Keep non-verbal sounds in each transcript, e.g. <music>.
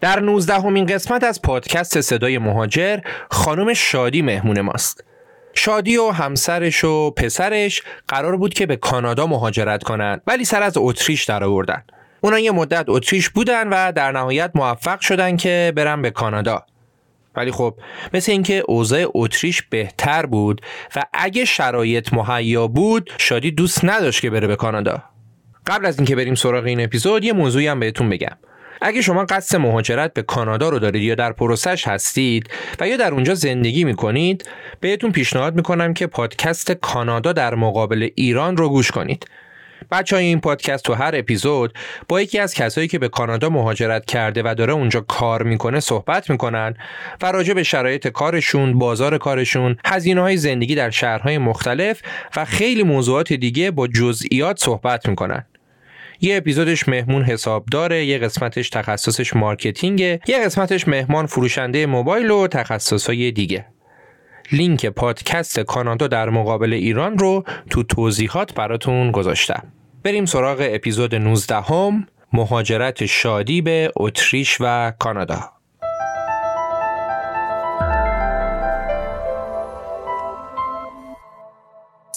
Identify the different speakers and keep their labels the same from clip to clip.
Speaker 1: در 19 همین قسمت از پادکست صدای مهاجر خانم شادی مهمون ماست. شادی و همسرش و پسرش قرار بود که به کانادا مهاجرت کنند ولی سر از اتریش در آوردن. اونا یه مدت اتریش بودن و در نهایت موفق شدن که برن به کانادا. ولی خب مثل اینکه اوضاع اتریش بهتر بود و اگه شرایط مهیا بود شادی دوست نداشت که بره به کانادا. قبل از اینکه بریم سراغ این اپیزود یه موضوعی هم بهتون بگم. اگه شما قصد مهاجرت به کانادا رو دارید یا در پروسش هستید و یا در اونجا زندگی می‌کنید بهتون پیشنهاد می‌کنم که پادکست کانادا در مقابل ایران رو گوش کنید بچه های این پادکست تو هر اپیزود با یکی از کسایی که به کانادا مهاجرت کرده و داره اونجا کار می‌کنه صحبت می‌کنن و راجع به شرایط کارشون، بازار کارشون، هزینه های زندگی در شهرهای مختلف و خیلی موضوعات دیگه با جزئیات صحبت می‌کنن. یه اپیزودش مهمون حساب داره یه قسمتش تخصصش مارکتینگه یه قسمتش مهمان فروشنده موبایل و تخصصهای دیگه. لینک پادکست کانادا در مقابل ایران رو تو توضیحات براتون گذاشتم. بریم سراغ اپیزود 19 هم مهاجرت شادی به اتریش و کانادا.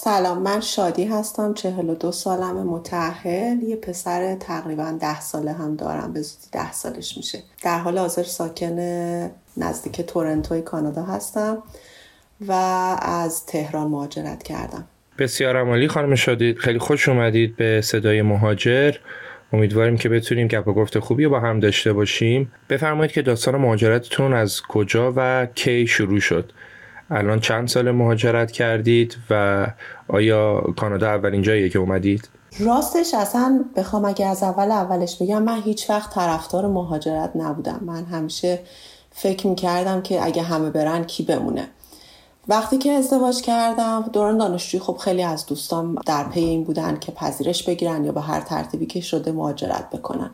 Speaker 2: سلام من شادی هستم 42 سالم متعهل یه پسر تقریبا ده ساله هم دارم به زودی ده سالش میشه. در حال حاضر ساکن نزدیک تورنتوی کانادا هستم و از تهران مهاجرت کردم.
Speaker 1: بسیار عمالی خانم شادی خیلی خوش اومدید به صدای مهاجر. امیدواریم که بتونیم گپ و گفت خوبی با هم داشته باشیم. بفرمایید که داستان مهاجرتتون از کجا و کی شروع شد؟ الان چند سال مهاجرت کردید و آیا کانادا اولین جاییه که اومدید؟
Speaker 2: راستش اصلا بخوام اگه از اول اولش بگم من هیچ وقت طرفدار مهاجرت نبودم. من همیشه فکر می‌کردم که اگه همه برن کی بمونه. وقتی که ازدواج کردم دوران دانشجویی خب خیلی از دوستان در پی این بودن که پذیرش بگیرن یا به هر ترتیبی که شده مهاجرت بکنن.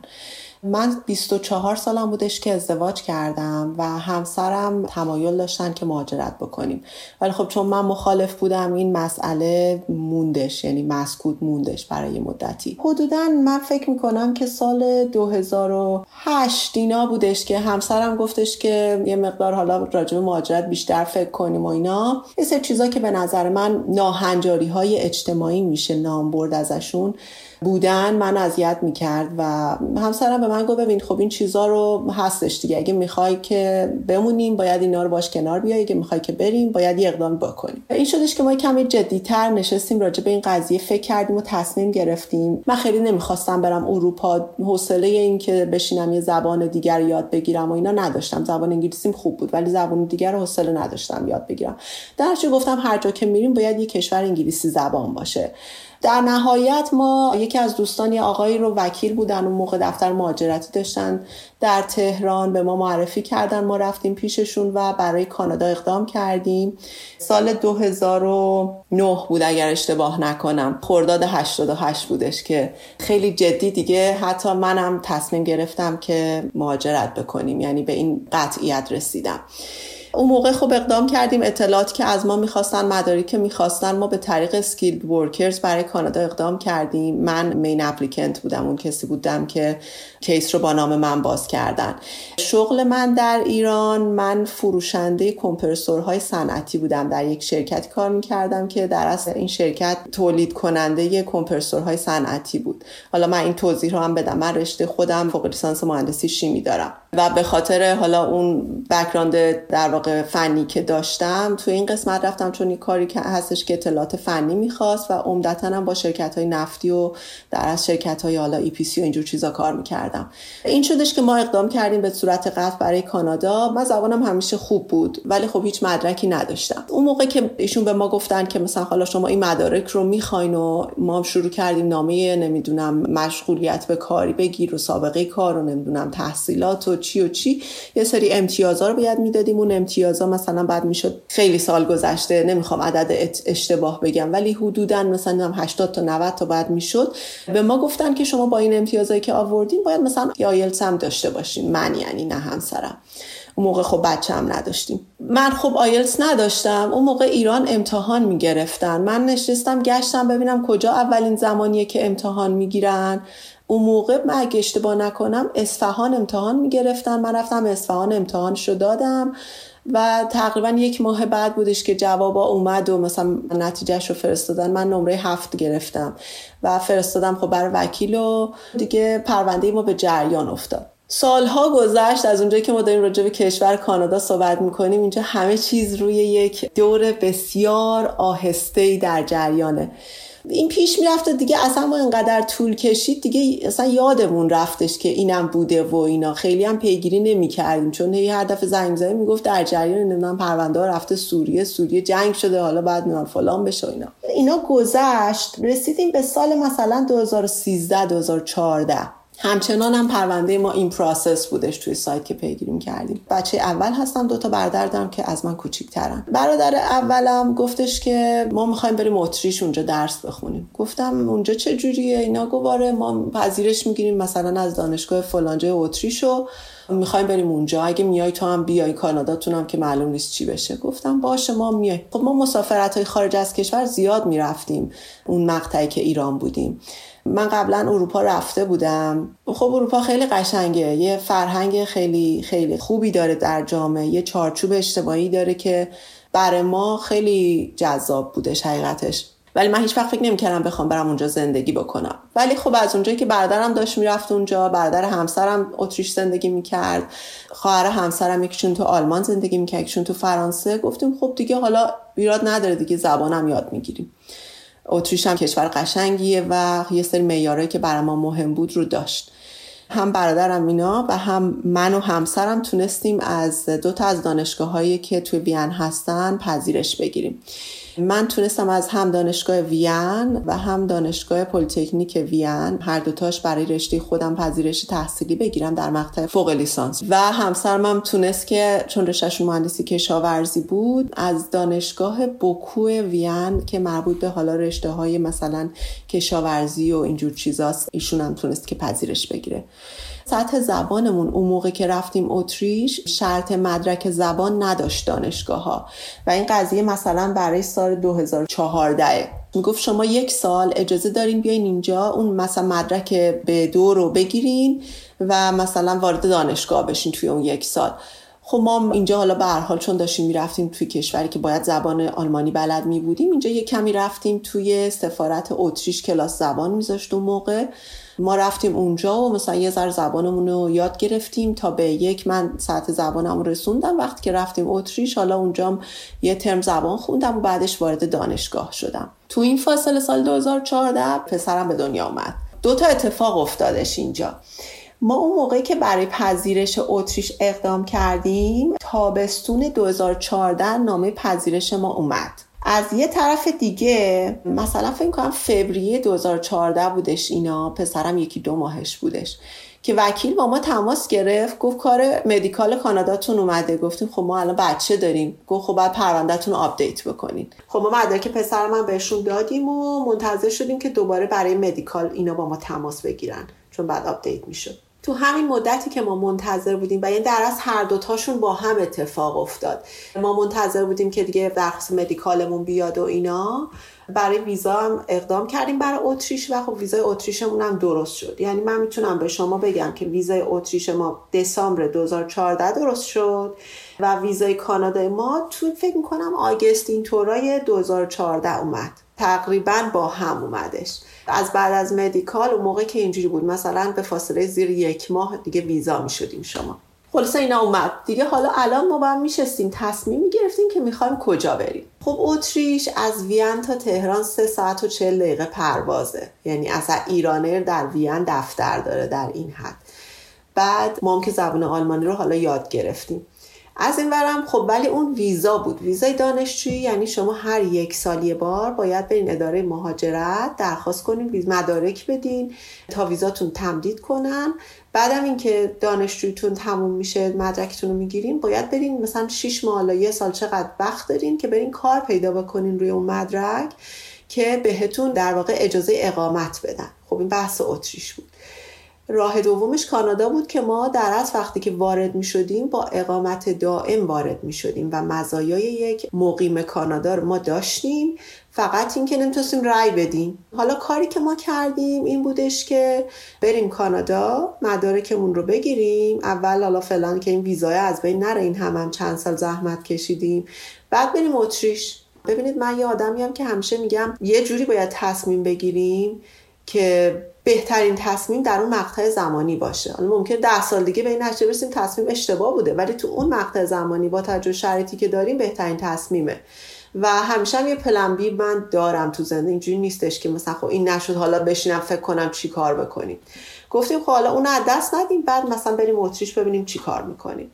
Speaker 2: من 24 سالم بودش که ازدواج کردم و همسرم تمایل داشتن که مهاجرت بکنیم. ولی خب چون من مخالف بودم این مسئله موندش یعنی مسکوت موندش برای مدتی. حدودا من فکر می‌کنم که سال 2008 اینا بودش که همسرم گفتش که یه مقدار حالا راجع به مهاجرت بیشتر فکر کنیم و اینا. یه سری چیزا که به نظر من ناهنجاری های اجتماعی میشه نام برد ازشون. بودن من اذیت می‌کرد و همسرم به من گفت ببین خب این چیزا رو هستش دیگه. اگه می‌خوای که بمونیم باید اینا رو باش کنار بیای. اگه می‌خوای که بریم باید یه اقدام بکنیم. این شدش که ما کمی جدیتر نشستیم راجع به این قضیه فکر کردیم و تصمیم گرفتیم. من خیلی نمی‌خواستم برم اروپا حوصله این که بشینم یه زبان دیگر یاد بگیرم و اینا نداشتم. زبان انگلیسیم خوب بود ولی زبان دیگر حوصله نداشتم یاد بگیرم. در گفتم هر جا که میریم باید یه کشور انگلیسی زبان باشه. در نهایت ما یکی از دوستان یه آقایی رو وکیل بودن اون موقع دفتر مهاجرتی داشتن در تهران به ما معرفی کردن ما رفتیم پیششون و برای کانادا اقدام کردیم. سال 2009 بود اگر اشتباه نکنم. خرداد 88 بودش که خیلی جدی دیگه حتی منم تصمیم گرفتم که مهاجرت بکنیم یعنی به این قطعیت رسیدم. اون موقع خب اقدام کردیم اطلاعاتی که از ما می‌خواستن مدارکی که می‌خواستن ما به طریق skilled workers برای کانادا اقدام کردیم. من main applicant بودم اون کسی بودم که case رو با نام من باز کردن. شغل من در ایران من فروشنده کمپرسورهای صنعتی بودم. در یک شرکتی کار می‌کردم که در اصل این شرکت تولید کننده کمپرسورهای صنعتی بود. حالا من این توضیح رو هم بدم. من رشته خودم فوق لیسانس مهندسی شیمی دارم. و به خاطر حالا اون background در واقع فنی که داشتم تو این قسمت رفتم چون این کاری که هستش که اطلاعات فنی می‌خواست و عمدتا هم با شرکت های نفتی و در از شرکت های حالا ای پی سی و اینجور چیزا کار می‌کردم. این شدش که ما اقدام کردیم به صورت قطع برای کانادا. من زبانم همیشه خوب بود ولی خب هیچ مدرکی نداشتم. اون موقع که ایشون به ما گفتن که مثلا حالا شما این مدارک رو می‌خواین و ما شروع کردیم نامه نمی‌دونم مشغولیت به کاری بگیر و سابقه کار و نمی‌دونم تحصیلات و چی و چی یه سری امتیازا رو باید می‌دادیم. اون امتیازا مثلا بعد می‌شد خیلی سال گذشته نمی‌خوام عدد اشتباه بگم ولی حدودا مثلا 80 تا 90 تا بعد می‌شد. به ما گفتن که شما با این امتیازایی که آوردین باید مثلا آیلتس هم داشته باشین. من یعنی نه همسرم. اون موقع خب بچه هم نداشتیم. من خب آیلتس نداشتم. اون موقع ایران امتحان می‌گرفتن. من نشستم گشتم ببینم کجا اولین زمانیه که امتحان می‌گیرن. اون موقع من اگه اشتباه نکنم اصفهان امتحان می‌گرفتن. من رفتم اصفهان امتحان دادم و تقریبا یک ماه بعد بودش که جوابا اومد و مثلا نتیجهش رو فرستادن. من نمره هفت گرفتم و فرستادم خب برای وکیل و دیگه پرونده ما به جریان افتاد. سالها گذشت از اونجایی که ما داریم راجع به کشور کانادا صحبت می‌کنیم اینجا همه چیز روی یک دور بسیار آهسته در جریانه. این پیش می‌رفته دیگه اصلا ما اینقدر طول کشید دیگه اصلا یادمون رفتش که اینم بوده و اینا. خیلی هم پیگیری نمی‌کردیم. چون هی هر دفعه زنگ زدیم می‌گفت در جریان نمی‌دونم پرونده رفته سوریه سوریه جنگ شده حالا بعد نمی‌دونم فلان بشه اینا. اینا گذشت. رسیدیم به سال مثلا 2013 2014 همچنان هم پرونده ما in process بودش توی سایت که پیگیری کردیم. بچه اول هستم دوتا برادر دارم که از من کوچیک‌ترن. برادر اولم گفتش که ما می‌خوایم بریم اتریش اونجا درس بخونیم. گفتم اونجا چه جوریه؟ اینا گفت آره ما پذیرش می‌گیریم مثلا از دانشگاه فلانجا اتریش و می‌خوایم بریم اونجا. اگه میای تو هم بیای کاناداتون که معلوم نیست چی بشه. گفتم باشه ما میای خب ما مسافرت های خارج از کشور زیاد می‌رفتیم. اون مقطعی که ایران بودیم. من قبلا اروپا رفته بودم. خب اروپا خیلی قشنگه. یه فرهنگ خیلی خیلی خوبی داره در جامعه. یه چارچوب اجتماعی داره که برای ما خیلی جذاب بودش حقیقتش. ولی من هیچ وقت فکر نمی‌کردم بخوام برم اونجا زندگی بکنم. ولی خب از اونجایی که برادرم داشت می‌رفت اونجا برادر همسرم اتریش زندگی می‌کرد. خواهر همسرم یکیشون تو آلمان زندگی می‌کرد یکیشون تو فرانسه. گفتیم خب دیگه حالا ایراد نداره دیگه زبانم یاد می‌گیریم. اتریش هم کشور قشنگیه و یه سری معیارهایی که برای ما مهم بود رو داشت. هم برادرم اینا و هم من و همسرم تونستیم از دو تا از دانشگاه هایی که توی وین هستن پذیرش بگیریم. من تونستم از هم دانشگاه وین و هم دانشگاه پلیتکنیک وین هر دوتاش برای رشته خودم پذیرش تحصیلی بگیرم در مقطع فوق لیسانس. و همسرم هم تونست که چون رشتهشون مهندسی کشاورزی بود از دانشگاه بوکو وین که مربوط به حالا رشته های مثلا کشاورزی و اینجور چیزاست ایشون هم تونست که پذیرش بگیره. سطح زبانمون اون موقع که رفتیم اتریش شرط مدرک زبان نداشت دانشگاه ها و این قضیه مثلا برای سال 2014 می‌گفت شما یک سال اجازه دارین بیاین اینجا اون مثلا مدرک به دو رو بگیرین و مثلا وارد دانشگاه بشین توی اون یک سال. خب ما اینجا حالا به هر حال چون داشتیم می‌رفتیم توی کشوری که باید زبان آلمانی بلد می بودیم اینجا یه کمی رفتیم توی سفارت اتریش کلاس زبان میذاشت اون موقع. ما رفتیم اونجا و مثلا یه ذره زبانمون رو یاد گرفتیم تا به یک من ساعت زبانم رسوندم. وقتی که رفتیم اتریش حالا اونجا یه ترم زبان خوندم و بعدش وارد دانشگاه شدم. تو این فاصله سال 2014 پسرم به دنیا اومد. دو تا اتفاق افتادش اینجا. ما اون موقعی که برای پذیرش اتریش اقدام کردیم تابستون 2014 نامه پذیرش ما اومد. از یه طرف دیگه مثلا فکر کنم فوریه 2014 بودش اینا پسرم یکی دو ماهش بودش که وکیل با ما تماس گرفت گفت کار medical کاناداتون اومده. گفتیم خب ما الان بچه داریم. گفت خب بعد پروندهتون رو update بکنین. خب ما مدرک پسر من بهشون دادیم و منتظر شدیم که دوباره برای medical اینا با ما تماس بگیرن چون بعد update می‌شد. تو همین مدتی که ما منتظر بودیم و یعنی در اصل هر دوتاشون با هم اتفاق افتاد. ما منتظر بودیم که دیگه درخواست medical مون بیاد و اینا. برای ویزا هم اقدام کردیم برای اتریش و خب ویزای اتریشمون هم درست شد. یعنی من می‌تونم به شما بگم که ویزای اتریش ما دسامبر 2014 درست شد و ویزای کانادا ما تو فکر می‌کنم آگست این طورای 2014 اومد. تقریبا با هم اومدش. از بعد از مدیکال اون موقع که اینجوری بود مثلا به فاصله زیر یک ماه دیگه ویزا می شدیم شما. خلاصه اینا اومد. دیگه حالا الان ما باید میشستیم تصمیم می‌گرفتیم که می‌خوایم کجا بریم. خب اتریش از وین تا تهران سه ساعت و چل دقیقه پروازه. یعنی از ایرانر در وین دفتر داره در این حد. بعد ما هم که زبان آلمانی رو حالا یاد گرفتیم. از این ورم خب ولی اون ویزا بود. ویزای دانشجویی یعنی شما هر یک سالی بار باید برین اداره مهاجرت درخواست کنین مدارک بدین تا ویزاتون تمدید کنن. بعدم اینکه دانشجویتون تموم میشه مدرکتون رو می‌گیرین باید برین مثلا 6 ماه یه سال چقدر وقت دارین که برین کار پیدا بکنین روی اون مدرک که بهتون در واقع اجازه اقامت بدن. خب این بحث اتریش بود. راه دومش کانادا بود که ما در از وقتی که وارد می شدیم با اقامت دائم وارد می شدیم و مزایای یک مقیم کانادا رو ما داشتیم. فقط این که نمی‌تونستیم رای بدیم. حالا کاری که ما کردیم این بودش که بریم کانادا مدارکمون رو بگیریم. اول حالا فلان که این ویزای از بین نره این هم, هم چند سال زحمت کشیدیم. بعد بریم اتریش. ببینید من یه آدمی که همیشه میگم یه جوری باید تصمیم بگیریم که بهترین تصمیم در اون مقطع زمانی باشه. حالا ممکن ده سال دیگه به این نتیجه برسیم تصمیم اشتباه بوده ولی تو اون مقطع زمانی با توجه شرایطی که داریم بهترین تصمیمه. و همیشه هم یه پلن بی من دارم تو زندگی. اینجوری نیستش که مثلا خب این نشد حالا بشینم فکر کنم چی کار بکنیم. گفتیم خب حالا اون از دست ندیم بعد مثلا بریم اتریش ببینیم چی کار می‌کنیم.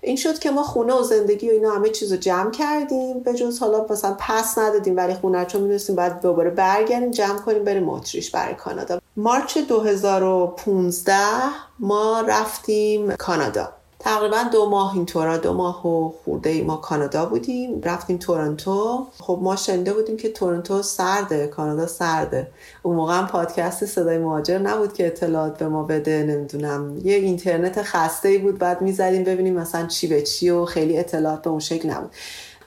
Speaker 2: این شد که ما خونه و زندگی و اینا همه چیز رو جمع کردیم. به جز حالا مثلا پس ندادیم ولی خونه چون می‌دونستیم باید دوباره برگردیم جمع کنیم بریم اتریش برای کانادا. مارچ 2015 ما رفتیم کانادا. تقریبا دو ماه اینطورا دو ماه و خورده ما کانادا بودیم. رفتیم تورنتو. خب ما شنده بودیم که تورنتو سرده کانادا سرده. اون موقع هم پادکست صدای مهاجر نبود که اطلاعات به ما بده نمی‌دونم. یه اینترنت خسته ای بود بعد می‌زدیم ببینیم مثلا چی به چی و خیلی اطلاعات به اون شکل نبود.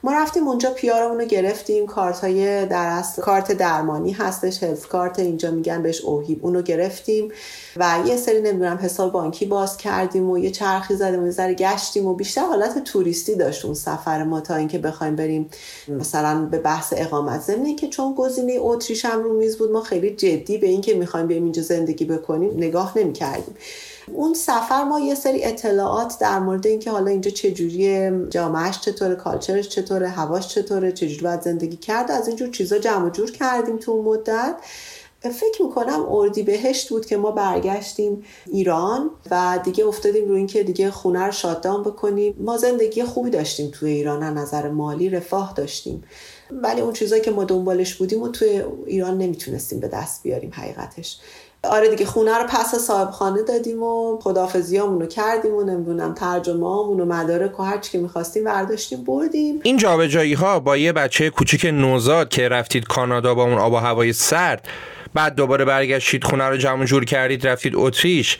Speaker 2: ما رفتیم اونجا پیارمون رو گرفتیم. کارت های در کارت درمانی هستش هلف کارت اینجا میگن بهش اوهیب. اون رو گرفتیم و یه سری نمی‌دونم حساب بانکی باز کردیم و یه چرخی زدیم و ذره گشتیم و بیشتر حالت توریستی داشت اون سفر ما تا اینکه بخوایم بریم مثلا به بحث اقامت. زمینه که چون گزینه اتریش هم رو میز بود ما خیلی جدی به اینکه می‌خوایم بریم اینجا زندگی بکنیم نگاه نمی‌کردیم. اون سفر ما یه سری اطلاعات در مورد اینکه حالا اینجا چجوری جامعهش چطوره کالچرش چطوره هواش چطوره چجوری باید زندگی کرد از اینجور چیزا جمع جور کردیم تو اون مدت. فکر می‌کنم اردی بهشت بود که ما برگشتیم ایران و دیگه افتادیم روی اینکه دیگه خونه رو شاددان بکنیم. ما زندگی خوبی داشتیم توی ایران از نظر مالی رفاه داشتیم. ولی اون چیزایی که ما دنبالش بودیم و توی ایران نمی‌تونستیم به دست بیاریم حقیقتش. آره دیگه خونه رو پس صاحب خانه دادیم و خدافزیامونو کردیم و نمی‌دونم ترجمه و مدارک و هرچی که می‌خواستیم برداشتیم بردیم.
Speaker 1: این جابجایی ها با یه بچه کوچیک نوزاد که رفتید کانادا با اون آب و هوای سرد بعد دوباره برگشتید خونه رو جمع جور کردید رفتید اتریش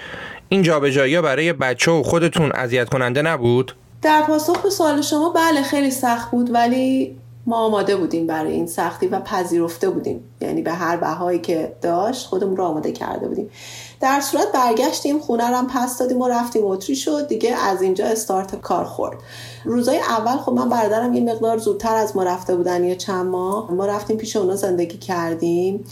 Speaker 1: این جابجایی ها برای بچه و خودتون اذیت کننده نبود؟
Speaker 2: در پاسخ به سوال شما بله خیلی سخت بود ولی ما آماده بودیم برای این سختی و پذیرفته بودیم. یعنی به هر بهایی که داشت خودمون رو آماده کرده بودیم. در صورت برگشتیم خونه رو هم پس دادیم و رفتیم اتری شد. دیگه از اینجا استارت کار خورد. روزای اول خب من برادرم یه مقدار زودتر از ما رفته بودن یه چند ماه. ما رفتیم پیش اونا زندگی کردیم.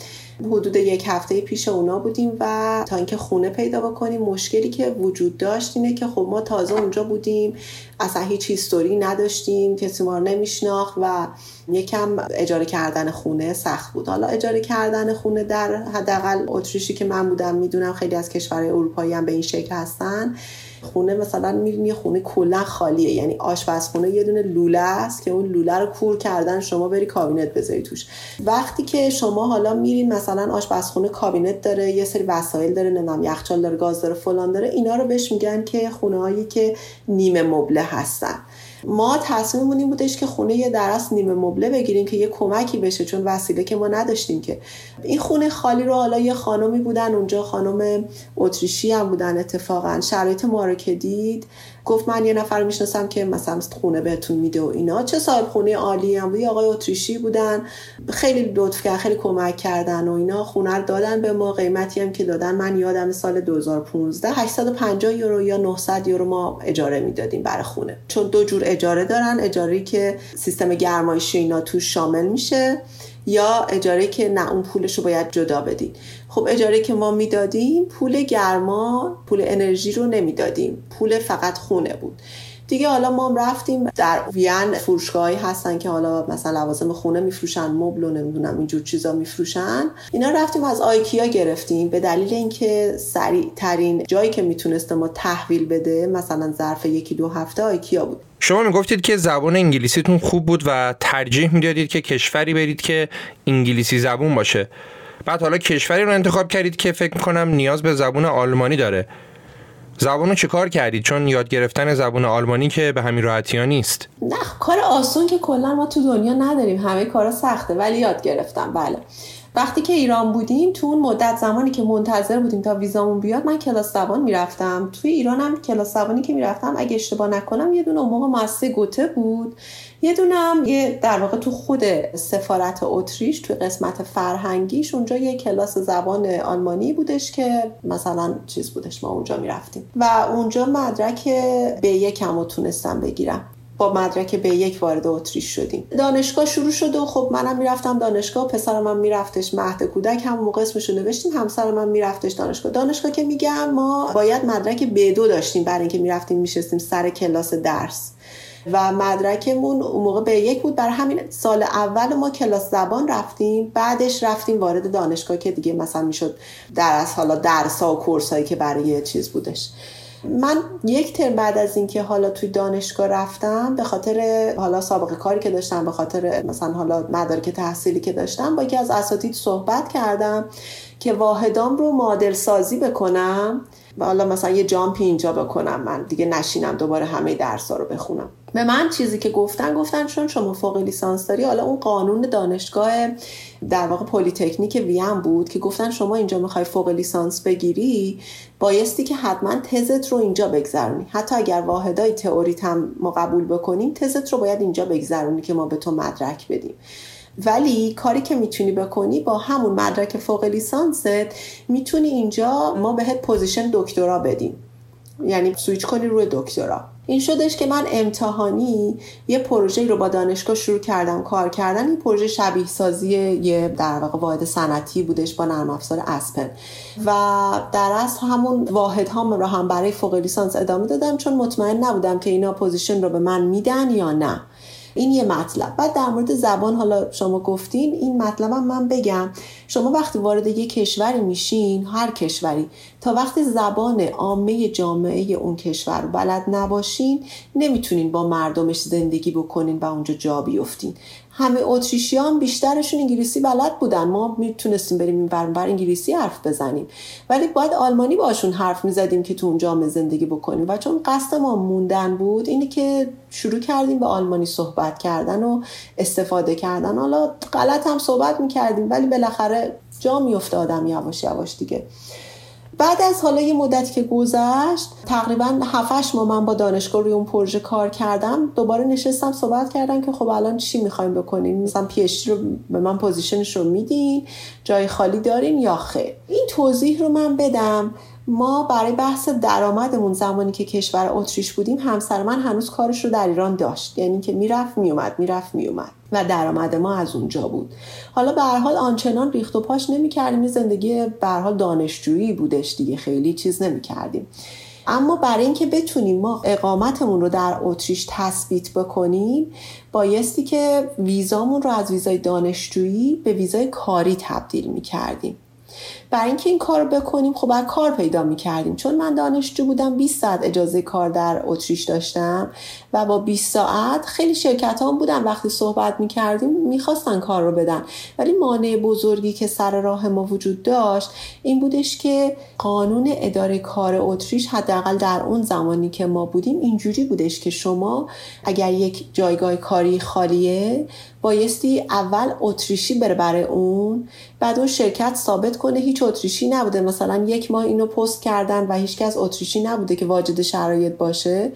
Speaker 2: حدود یک هفته پیش اونا بودیم و تا اینکه خونه پیدا بکنیم مشکلی که وجود داشت اینه که خب ما تازه اونجا بودیم. اصلا هیچ هیستوری نداشتیم. کسی ما رو نمیشناخت و یکم اجاره کردن خونه سخت بود. حالا اجاره کردن خونه در حداقل اتریشی که من بودم می‌دونم خیلی از کشورهای اروپایی هم به این شکل هستن. خونه مثلا میرین یه خونه کلا خالیه. یعنی آشپزخونه یه دونه لوله است که اون لوله رو کور کردن شما بری کابینت بذاری توش. وقتی که شما حالا میرین مثلا آشپزخونه کابینت داره یه سری وسایل داره نمی‌دونم یخچال داره گاز داره فلان داره اینا رو بهش میگن که خونه هایی که نیمه مبله هستن. ما تصمیممون این بودش که خونه یه درست نیمه مبله بگیریم که یه کمکی بشه چون وسیله که ما نداشتیم که. این خونه خالی رو حالا یه خانمی بودن اونجا خانم اتریشی هم بودن اتفاقا. شرایط ما رو که دید گفت من یه نفر می‌شناسم که مثلا خونه بهتون میده و اینا. چه صاحب خونه عالی هم؟ بود آقای اتریشی بودن. خیلی لطف کرد خیلی کمک کردن و اینا. خونه رو دادن به ما. قیمتی هم که دادن. من یادم سال 2015 850 یورو یا 900 یورو ما اجاره می‌دادیم برای خونه. چون دو جور اجاره دارن. اجاره که سیستم گرمایشی اینا توش شامل میشه یا اجاره که نه اون پولش رو باید جدا بدین. خب اجاره که ما می‌دادیم پول گرما پول انرژی رو نمی‌دادیم. پول فقط خونه بود. دیگه حالا ما رفتیم در وین فروشگاهی هستن که حالا مثلا لوازم خونه میفروشن مبل و نمی‌دونم اینجور چیزا میفروشن. اینا رفتیم از آیکیا گرفتیم. به دلیل اینکه سریع ترین جایی که می‌تونسته ما تحویل بده مثلا ظرف یکی دو هفته آیکیا بود.
Speaker 1: شما می‌گفتید که زبان انگلیسیتون خوب بود و ترجیح می‌دادید که کشوری برید که انگلیسی زبون باشه. بعد حالا کشوری رو انتخاب کردید که فکر می‌کنم نیاز به زبون آلمانی داره. زبانو چیکار کردید؟ چون یاد گرفتن زبان آلمانی که به همین راحتی ها نیست.
Speaker 2: نه کار آسون که کلا ما تو دنیا نداریم. همه کارا سخته ولی یاد گرفتم. بله. وقتی که ایران بودیم تو اون مدت زمانی که منتظر بودیم تا ویزامون بیاد من کلاس زبان می‌رفتم. توی ایران هم کلاس زبانی که می‌رفتم اگه اشتباه نکنم یه دونه موقع مؤسسه گوته بود. یه دونم یه در واقع تو خود سفارت اتریش توی قسمت فرهنگیش اونجا یه کلاس زبان آلمانی بودش که مثلا چیز بودش ما اونجا می‌رفتیم. و اونجا مدرک به یکم تونستم بگیرم. با مدرک به یک وارد اتریش شدیم. دانشگاه شروع شد و خب منم می‌رفتم دانشگاه پسر من میرفتش مهد کودک هم موقع اسمشو نوشتیم همسر من میرفتش دانشگاه. دانشگاه که میگم ما باید مدرک به دو داشتیم برای اینکه می‌رفتیم میشستیم سر کلاس درس. و مدرکمون اون موقع به یک بود. برای همین سال اول ما کلاس زبان رفتیم بعدش رفتیم وارد دانشگاه که دیگه مثلا می‌شد درس حالا درس ها و کورس هایی که برای چیز بودش. من یک ترم بعد از اینکه حالا توی دانشگاه رفتم به خاطر حالا سابقه کاری که داشتم به خاطر مثلا حالا مدارک تحصیلی که داشتم با یکی از اساتید صحبت کردم که واحدام رو مادر سازی بکنم. و حالا مثلا یه jump ی اینجا بکنم من دیگه نشینم دوباره همه درس رو بخونم. به من چیزی که گفتن گفتن چون شما فوق لیسانس داری حالا اون قانون دانشگاه در واقع پلیتکنیک وین بود که گفتن شما اینجا می‌خوای فوق لیسانس بگیری بایستی که حتما تزت رو اینجا بگذرونی. حتی اگر واحدای تئوریت هم ما قبول بکنیم تزت رو باید اینجا بگذرونی که ما به تو مدرک بدیم. ولی کاری که می‌تونی بکنی با همون مدرک فوق لیسانست می‌تونی اینجا ما بهت position دکترا بدیم. یعنی سویچ کنی روی دکترا. این شدش که من امتحانی یه پروژه رو با دانشگاه شروع کردم کار کردن. این پروژه شبیه سازی یه در واقع واحد صنعتی بودش با نرم افزار Aspen. و در اصل همون واحد هم رو هم برای فوق لیسانس ادامه دادم چون مطمئن نبودم که اینا position رو به من میدن یا نه. این یه مطلب. بعد در مورد زبان حالا شما گفتین این مطلبم من بگم. شما وقتی وارد یه کشوری میشین هر کشوری تا وقتی زبان عامه جامعه اون کشور بلد نباشین نمی‌تونین با مردمش زندگی بکنین و اونجا جا بیفتین. همه اتریشیان بیشترشون انگلیسی بلد بودن. ما می‌تونستیم بریم این بر انگلیسی حرف بزنیم. ولی باید آلمانی باشون حرف می‌زدیم که تو اون جامعه زندگی بکنیم. و چون قصد ما موندن بود اینه که شروع کردیم به آلمانی صحبت کردن و استفاده کردن. حالا غلط هم صحبت می‌کردیم ولی بالاخره جا میفته آدم یواش یواش دیگه. بعد از حالا یه مدتی که گذشت تقریبا 7 ماه من با دانشگاه روی اون پروژه کار کردم. دوباره نشستم صحبت کردم که خب الان چی می‌خوایم بکنین؟ مثلا PhD رو به من position ش رو میدین؟ جای خالی دارین یا خیر؟ این توضیح رو من بدم. ما برای بحث درآمدمون زمانی که کشور اتریش بودیم همسر من هنوز کارش رو در ایران داشت. یعنی که می‌رفت میومد می‌رفت میومد و درآمد ما از اونجا بود. حالا به هر حال آنچنان ریخت و پاش نمی‌کردیم. زندگی به هر حال دانشجویی بودش دیگه. خیلی چیز نمی‌کردیم. اما برای اینکه بتونیم ما اقامتمون رو در اتریش تثبیت بکنیم بایستی که ویزامون رو از ویزای دانشجویی به ویزای کاری تبدیل می‌کردیم. برای اینکه این کار بکنیم خب باید کار پیدا می‌کردیم. چون من دانشجو بودم 20 ساعت اجازه کار در اتریش داشتم و با 20 ساعت خیلی شرکت هم بودن. وقتی صحبت می‌کردیم می‌خواستن کار رو بدن. ولی مانع بزرگی که سر راه ما وجود داشت این بودش که قانون اداره کار اتریش حداقل در اون زمانی که ما بودیم اینجوری بودش که شما اگر یک جایگاه کاری خالیه بایستی اول اتریشی بره برای اون بعد اون شرکت ثابت کنه هیچ اتریشی نبوده. مثلا یک ماه اینو پست کردن و هیچکس اتریشی نبوده که واجد شرایط باشه.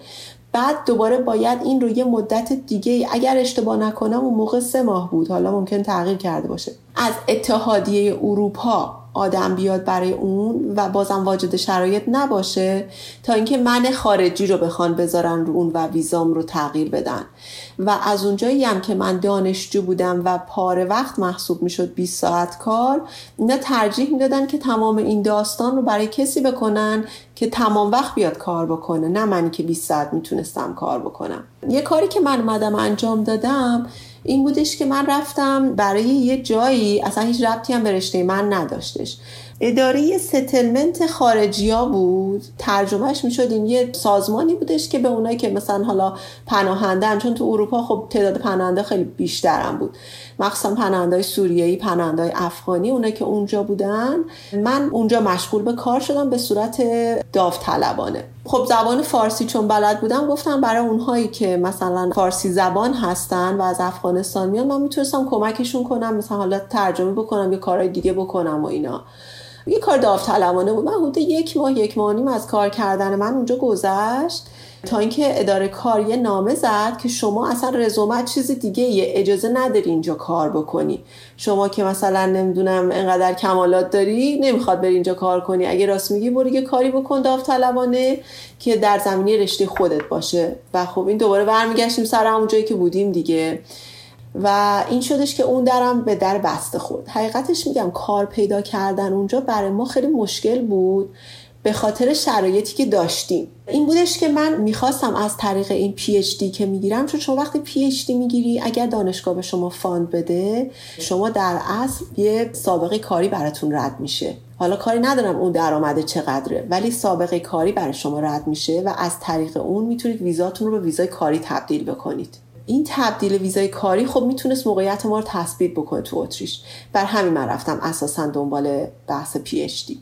Speaker 2: بعد دوباره باید این رو یه مدت دیگه اگر اشتباه نکنم اون موقع سه ماه بود. حالا ممکن تغییر کرده باشه. از اتحادیه اروپا آدم بیاد برای اون و بازم واجد شرایط نباشه تا اینکه من خارجی رو بخوان بذارن رو اون و ویزام رو تغییر بدن. و از اونجایی هم که من دانشجو بودم و پاره وقت محسوب می‌شد 20 ساعت کار اینا ترجیح می‌دادن که تمام این داستان رو برای کسی بکنن که تمام وقت بیاد کار بکنه نه منی که 20 ساعت می‌تونستم کار بکنم. یه کاری که من اومدم انجام دادم این بودش که من رفتم برای یه جایی اصلا هیچ ربطی هم به رشته من نداشتش. اداره ستلمنت خارجی ها بود. ترجمهش می‌شد این یه سازمانی بودش که به اونایی که مثلا حالا پناهنده چون تو اروپا خب تعداد پناهنده خیلی بیشترم بود. مخصوصا پناهنده سوریه‌ای پناهنده افغانی اونایی که اونجا بودن من اونجا مشغول به کار شدم به صورت داوطلبانه. خب زبان فارسی چون بلد بودم گفتم برای اونهایی که مثلا فارسی زبان هستن و از افغانستان میان من می‌تونستم کمکشون کنم مثلا حالا ترجمه بکنم یا کارهای دیگه بکنم و اینا. یه کار داوطلبانه بود. من حدود یک ماه یک ماه نیم از کار کردن من اونجا گذشت. تا اینکه اداره کار یه نامه زد که شما اصلا رزومت چیز دیگه یه اجازه نداری اینجا کار بکنی. شما که مثلا نمی‌دونم انقدر کمالات داری نمی‌خواد بری اینجا کار کنی. اگه راست میگی برو یه کاری بکن داوطلبانه که در زمینه رشته خودت باشه. و خب این دوباره برمیگشتیم سر همون جایی که بودیم دیگه. و این شدش که اون درم به در بسته خورد. حقیقتش میگم کار پیدا کردن اونجا برای ما خیلی مشکل بود. به خاطر شرایطی که داشتیم. این بودش که من می‌خواستم از طریق این PhD که می‌گیرم چون شما وقتی PhD می‌گیری اگر دانشگاه به شما fund بده شما در اصل یه سابقه کاری براتون رد میشه. حالا کاری ندارم اون درآمده چقدره ولی سابقه کاری برای شما رد میشه و از طریق اون می‌تونید ویزاتون رو به ویزای کاری تبدیل بکنید. این تبدیل ویزای کاری خب می‌تونست موقعیت ما رو تثبیت بکنه تو اتریش. برای همین من رفتم اساسا دنبال بحث PhD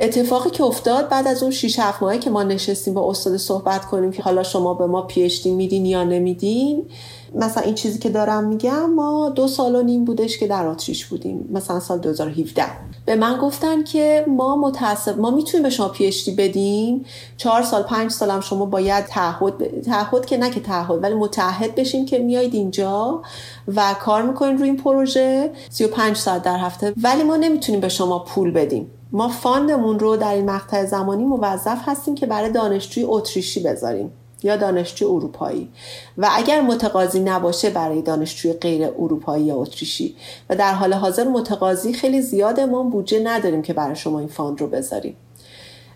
Speaker 2: اتفاقی که افتاد بعد از اون 6 7 ماهی که ما نشستیم با استاد صحبت کنیم که حالا شما به ما PhD میدین یا نمیدین مثلا این چیزی که دارم میگم ما دو سال و نیم بودش که در اتریش بودیم مثلا سال 2017 به من گفتن که ما متاسف ما می‌تونیم به شما PhD بدیم چهار سال پنج سال هم شما باید تعهد ب... تعهد که نه که تعهد ولی متحد بشین که میایید اینجا و کار می‌کنین روی این پروژه 35 ساعت در هفته ولی ما نمی‌تونیم به شما پول بدیم. ما fund مون رو در این مقطع زمانی موظف هستیم که برای دانشجوی اتریشی بذاریم یا دانشجوی اروپایی. و اگر متقاضی نباشه برای دانشجوی غیر اروپایی یا اتریشی. و در حال حاضر متقاضی خیلی زیاده ما بودجه نداریم که برای شما این fund رو بذاریم.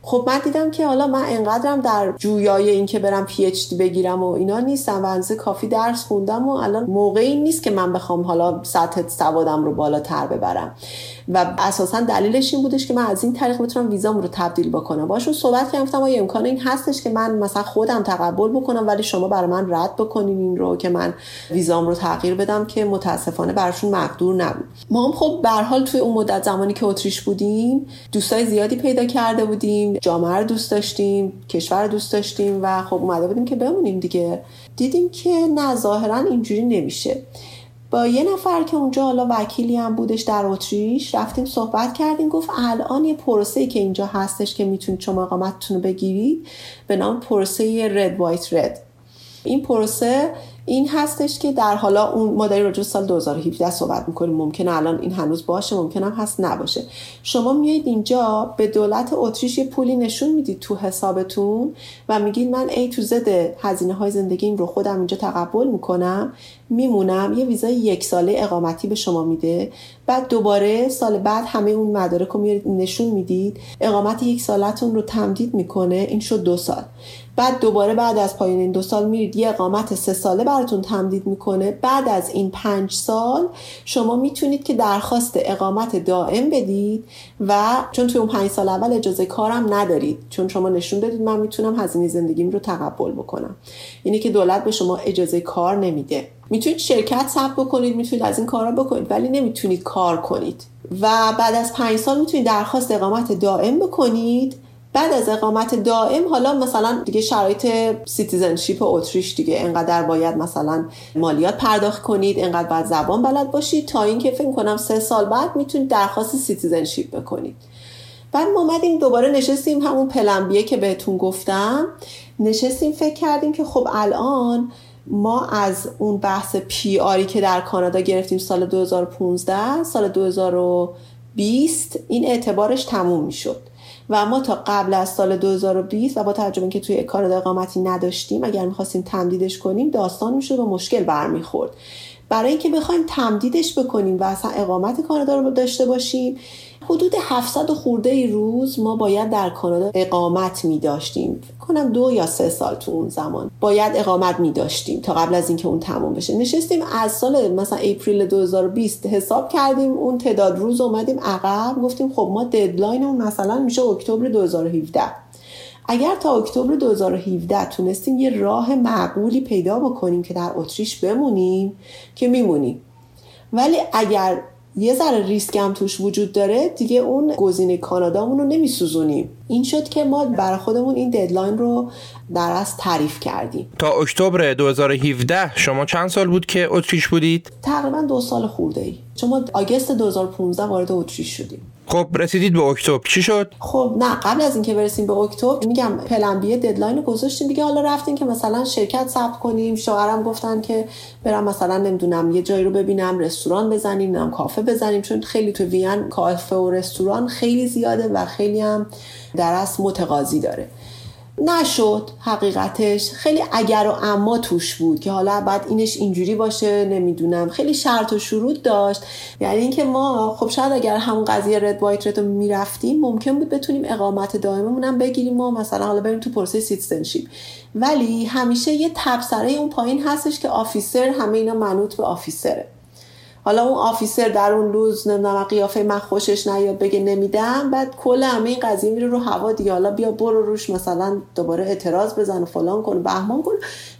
Speaker 2: خب من دیدم که حالا من انقدرم در جویای این که برم PhD بگیرم و اینا نیستم و اندازه کافی درس خوندم و الان موقعی نیست که من بخوام حالا سطح سوادم رو بالاتر ببرم. و اساسا دلیلش این بودش که من از این طریق بتونم ویزام رو تبدیل بکنم. باشون صحبت کردم گفتم آیا امکان این هستش که من مثلا خودم تقبل بکنم ولی شما برای من رد بکنین این رو که من ویزام رو تغییر بدم که متاسفانه براشون مقدور نبود. ما هم خب به حال توی اون مدت زمانی که اتریش بودیم دوستای زیادی پیدا کرده بودیم جامعه رو دوست داشتیم کشور رو دوست داشتیم و خب اومده بودیم که بمونیم دیگه. دیدیم که نه ظاهرا اینجوری نمیشه. با یه نفر که اونجا حالا وکیلی هم بودش در اتریش رفتیم صحبت کردیم گفت الان یه پروسه که اینجا هستش که می‌تونید شما اقامتتون رو بگیرید به نام پروسه رد وایت رد این پروسه این هستش که در حالا اون ما داریم راجع سال 2017 صحبت می‌کنیم. ممکنه الان این هنوز باشه ممکن هم هست نباشه. شما میایید اینجا به دولت اتریش پولی نشون می‌دید تو حسابتون و میگید من ای تو زده هزینه های زندگیم رو خودم اینجا تقبل می‌کنم میمونم یه ویزای یک ساله اقامتی به شما میده. بعد دوباره سال بعد همه اون مدارک رو نشون می‌دید. اقامت یک سالتون رو تمدید می‌کنه. این شد دو سال. بعد دوباره بعد از پایان این دو سال میرید یه اقامت سه ساله براتون تمدید می‌کنه. بعد از این پنج سال شما می‌تونید که درخواست اقامت دائم بدید و چون توی اون پنج سال اول اجازه کارم ندارید چون شما نشون دادید من می‌تونم هزینه زندگیم رو تقبل بکنم. اینی که دولت به شما اجازه کار نمیده. می‌تونید شرکت ثبت بکنید می‌تونید از این کارا بکنید ولی نمی‌تونید کار کنید. و بعد از پنج سال می‌تونید درخواست اقامت دائم بکنید. بعد از اقامت دائم حالا مثلا دیگه شرایط citizenship اتریش دیگه انقدر باید مثلا مالیات پرداخت کنید انقدر باید زبان بلد باشید تا اینکه فکر کنم سه سال بعد می‌تونید درخواست citizenship بکنید. بعد ما اومدیم دوباره نشستیم همون plan B یه که بهتون گفتم. نشستیم فکر کردیم که خب الان ما از اون بحث پی آری که در کانادا گرفتیم سال 2015 سال 2020 این اعتبارش تموم می‌شد. و ما تا قبل از سال 2020 و با توجه اینکه توی کانادا اقامتی نداشتیم اگر می‌خواستیم تمدیدش کنیم داستان می‌شد و مشکل برمیخورد. برای اینکه بخوایم تمدیدش بکنیم و اصلا اقامت کانادا رو داشته باشیم حدود 700 خورده ای روز ما باید در کانادا اقامت می داشتیم کنم دو یا سه سال تو اون زمان باید اقامت می داشتیم تا قبل از اینکه اون تموم بشه. نشستیم از سال مثلا April 2020 حساب کردیم اون تعداد روز اومدیم عقب گفتیم خب ما deadline اون مثلا میشه اکتبر 2017 اگر تا اکتبر 2017 تونستیم یه راه معقولی پیدا بکنیم که در اتریش بمونیم که میمونیم. ولی اگر یه ذره ریسک هم توش وجود داره دیگه اون گزینه کانادامون رو نمیسوزونیم. این شد که ما برای خودمون این deadline رو در اصل تعریف کردیم.
Speaker 1: تا اکتبر 2017 شما چند سال بود که اتریش بودید؟
Speaker 2: تقریبا دو سال خورده ای. چون ما August 2015 وارد اتریش شدیم.
Speaker 1: خب رسیدید به اکتبر. چی شد؟
Speaker 2: خب نه قبل از اینکه برسیم به اکتبر میگم plan B deadline رو گذاشتیم. دیگه حالا رفتیم که مثلا شرکت ثبت کنیم. شوهرم گفتن که برم مثلا نمی‌دونم یه جایی رو ببینم رستوران بزنیم نم کافه بزنیم. چون خیلی تو وین کافه و رستوران خیلی زیاده و خیلی هم در اصل متقاضی داره. نشد حقیقتش. خیلی اگر و اما توش بود که حالا بعد اینش اینجوری باشه نمی‌دونم. خیلی شرط و شروط داشت. یعنی اینکه ما خب شاید اگر همون قضیه Red White Red رو می‌رفتیم ممکن بود بتونیم اقامت دائممون هم بگیریم و مثلا حالا بریم تو پروسه citizenship ولی همیشه یه تبصره اون پایین هستش که officer همه اینا منوط به officer ه حالا اون officer در اون روز نمی‌دونم قیافه من خوشش نیاد بگه نمیدم بعد کل همه این قضیه میره رو هوا دیگه. حالا بیا برو روش مثلا دوباره اعتراض بزن و فلان کن بهمان کن.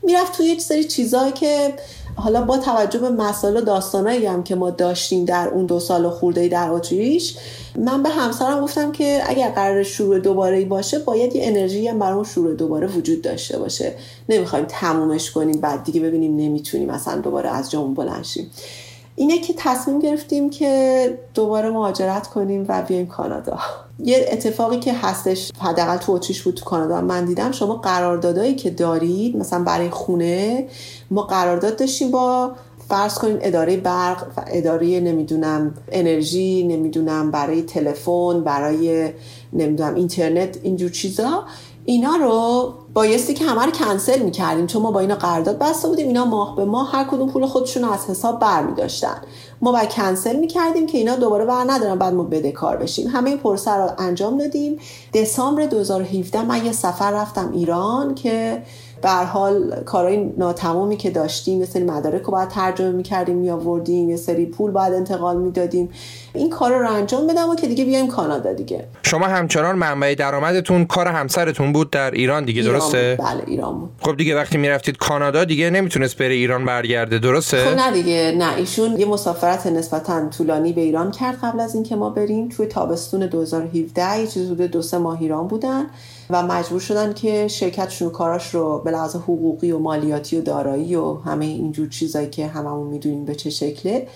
Speaker 2: می‌رفت توی یه سری چیزایی که حالا با توجه به مسائل و داستانایی هم که ما داشتیم در اون دو سال خورده در اتریش من به همسرم گفتم که اگر قرار شروع دوباره باشه باید یه انرژی هم برای شروع دوباره وجود داشته باشه. نمی‌خوایم تمومش کنیم بعد دیگه ببینیم نمی‌تونیم مثلا دوباره از جامون بلند اینه که تصمیم گرفتیم که دوباره مهاجرت کنیم و بیایم کانادا. یه اتفاقی که هستش حداقل تو اتریش بود تو کانادا من دیدم شما قراردادایی که دارید مثلا برای خونه ما قرارداد داشتیم با فرض کنید اداره برق و اداره نمی‌دونم انرژی نمی‌دونم برای تلفن برای نمی‌دونم اینترنت اینجور چیزا. اینا رو بایستی که همه رو کنسل می‌کردیم. چون ما با اینا قرارداد بسته بودیم اینا ماه به ماه هر کدوم پول خودشون رو از حساب بر داشتن ما باید کنسل می‌کردیم که اینا دوباره بر ندارن بعد ما بده کار بشیم. همه این پرسه رو انجام دادیم. دسامبر 2017 من یه سفر رفتم ایران که به حال کارهای ناتمامی که داشتیم یه سری مدارک رو باید ترجمه می‌کردیم میآوردیم یه سری پول باید انتقال می‌دادیم. این کار رو انجام بدم و که دیگه بیایم کانادا دیگه.
Speaker 1: شما همچنان منبع درآمدتون کار همسرتون بود در ایران دیگه درسته؟
Speaker 2: بله ایران بود.
Speaker 1: خب دیگه وقتی می‌رفتید کانادا دیگه نمی‌تونست بره ایران برگرده درسته؟
Speaker 2: خب نه دیگه نه. ایشون یه مسافرت نسبتا طولانی به ایران کرد قبل از اینکه ما بریم. توی تابستون 2017 یه چیز دو سه ماه ایران بودن. و مجبور شدن که شرکتشون کاراش رو به لحاظ حقوقی و مالیاتی و دارایی و همه اینجور چیزایی که هممون می‌دونیم به چه شکله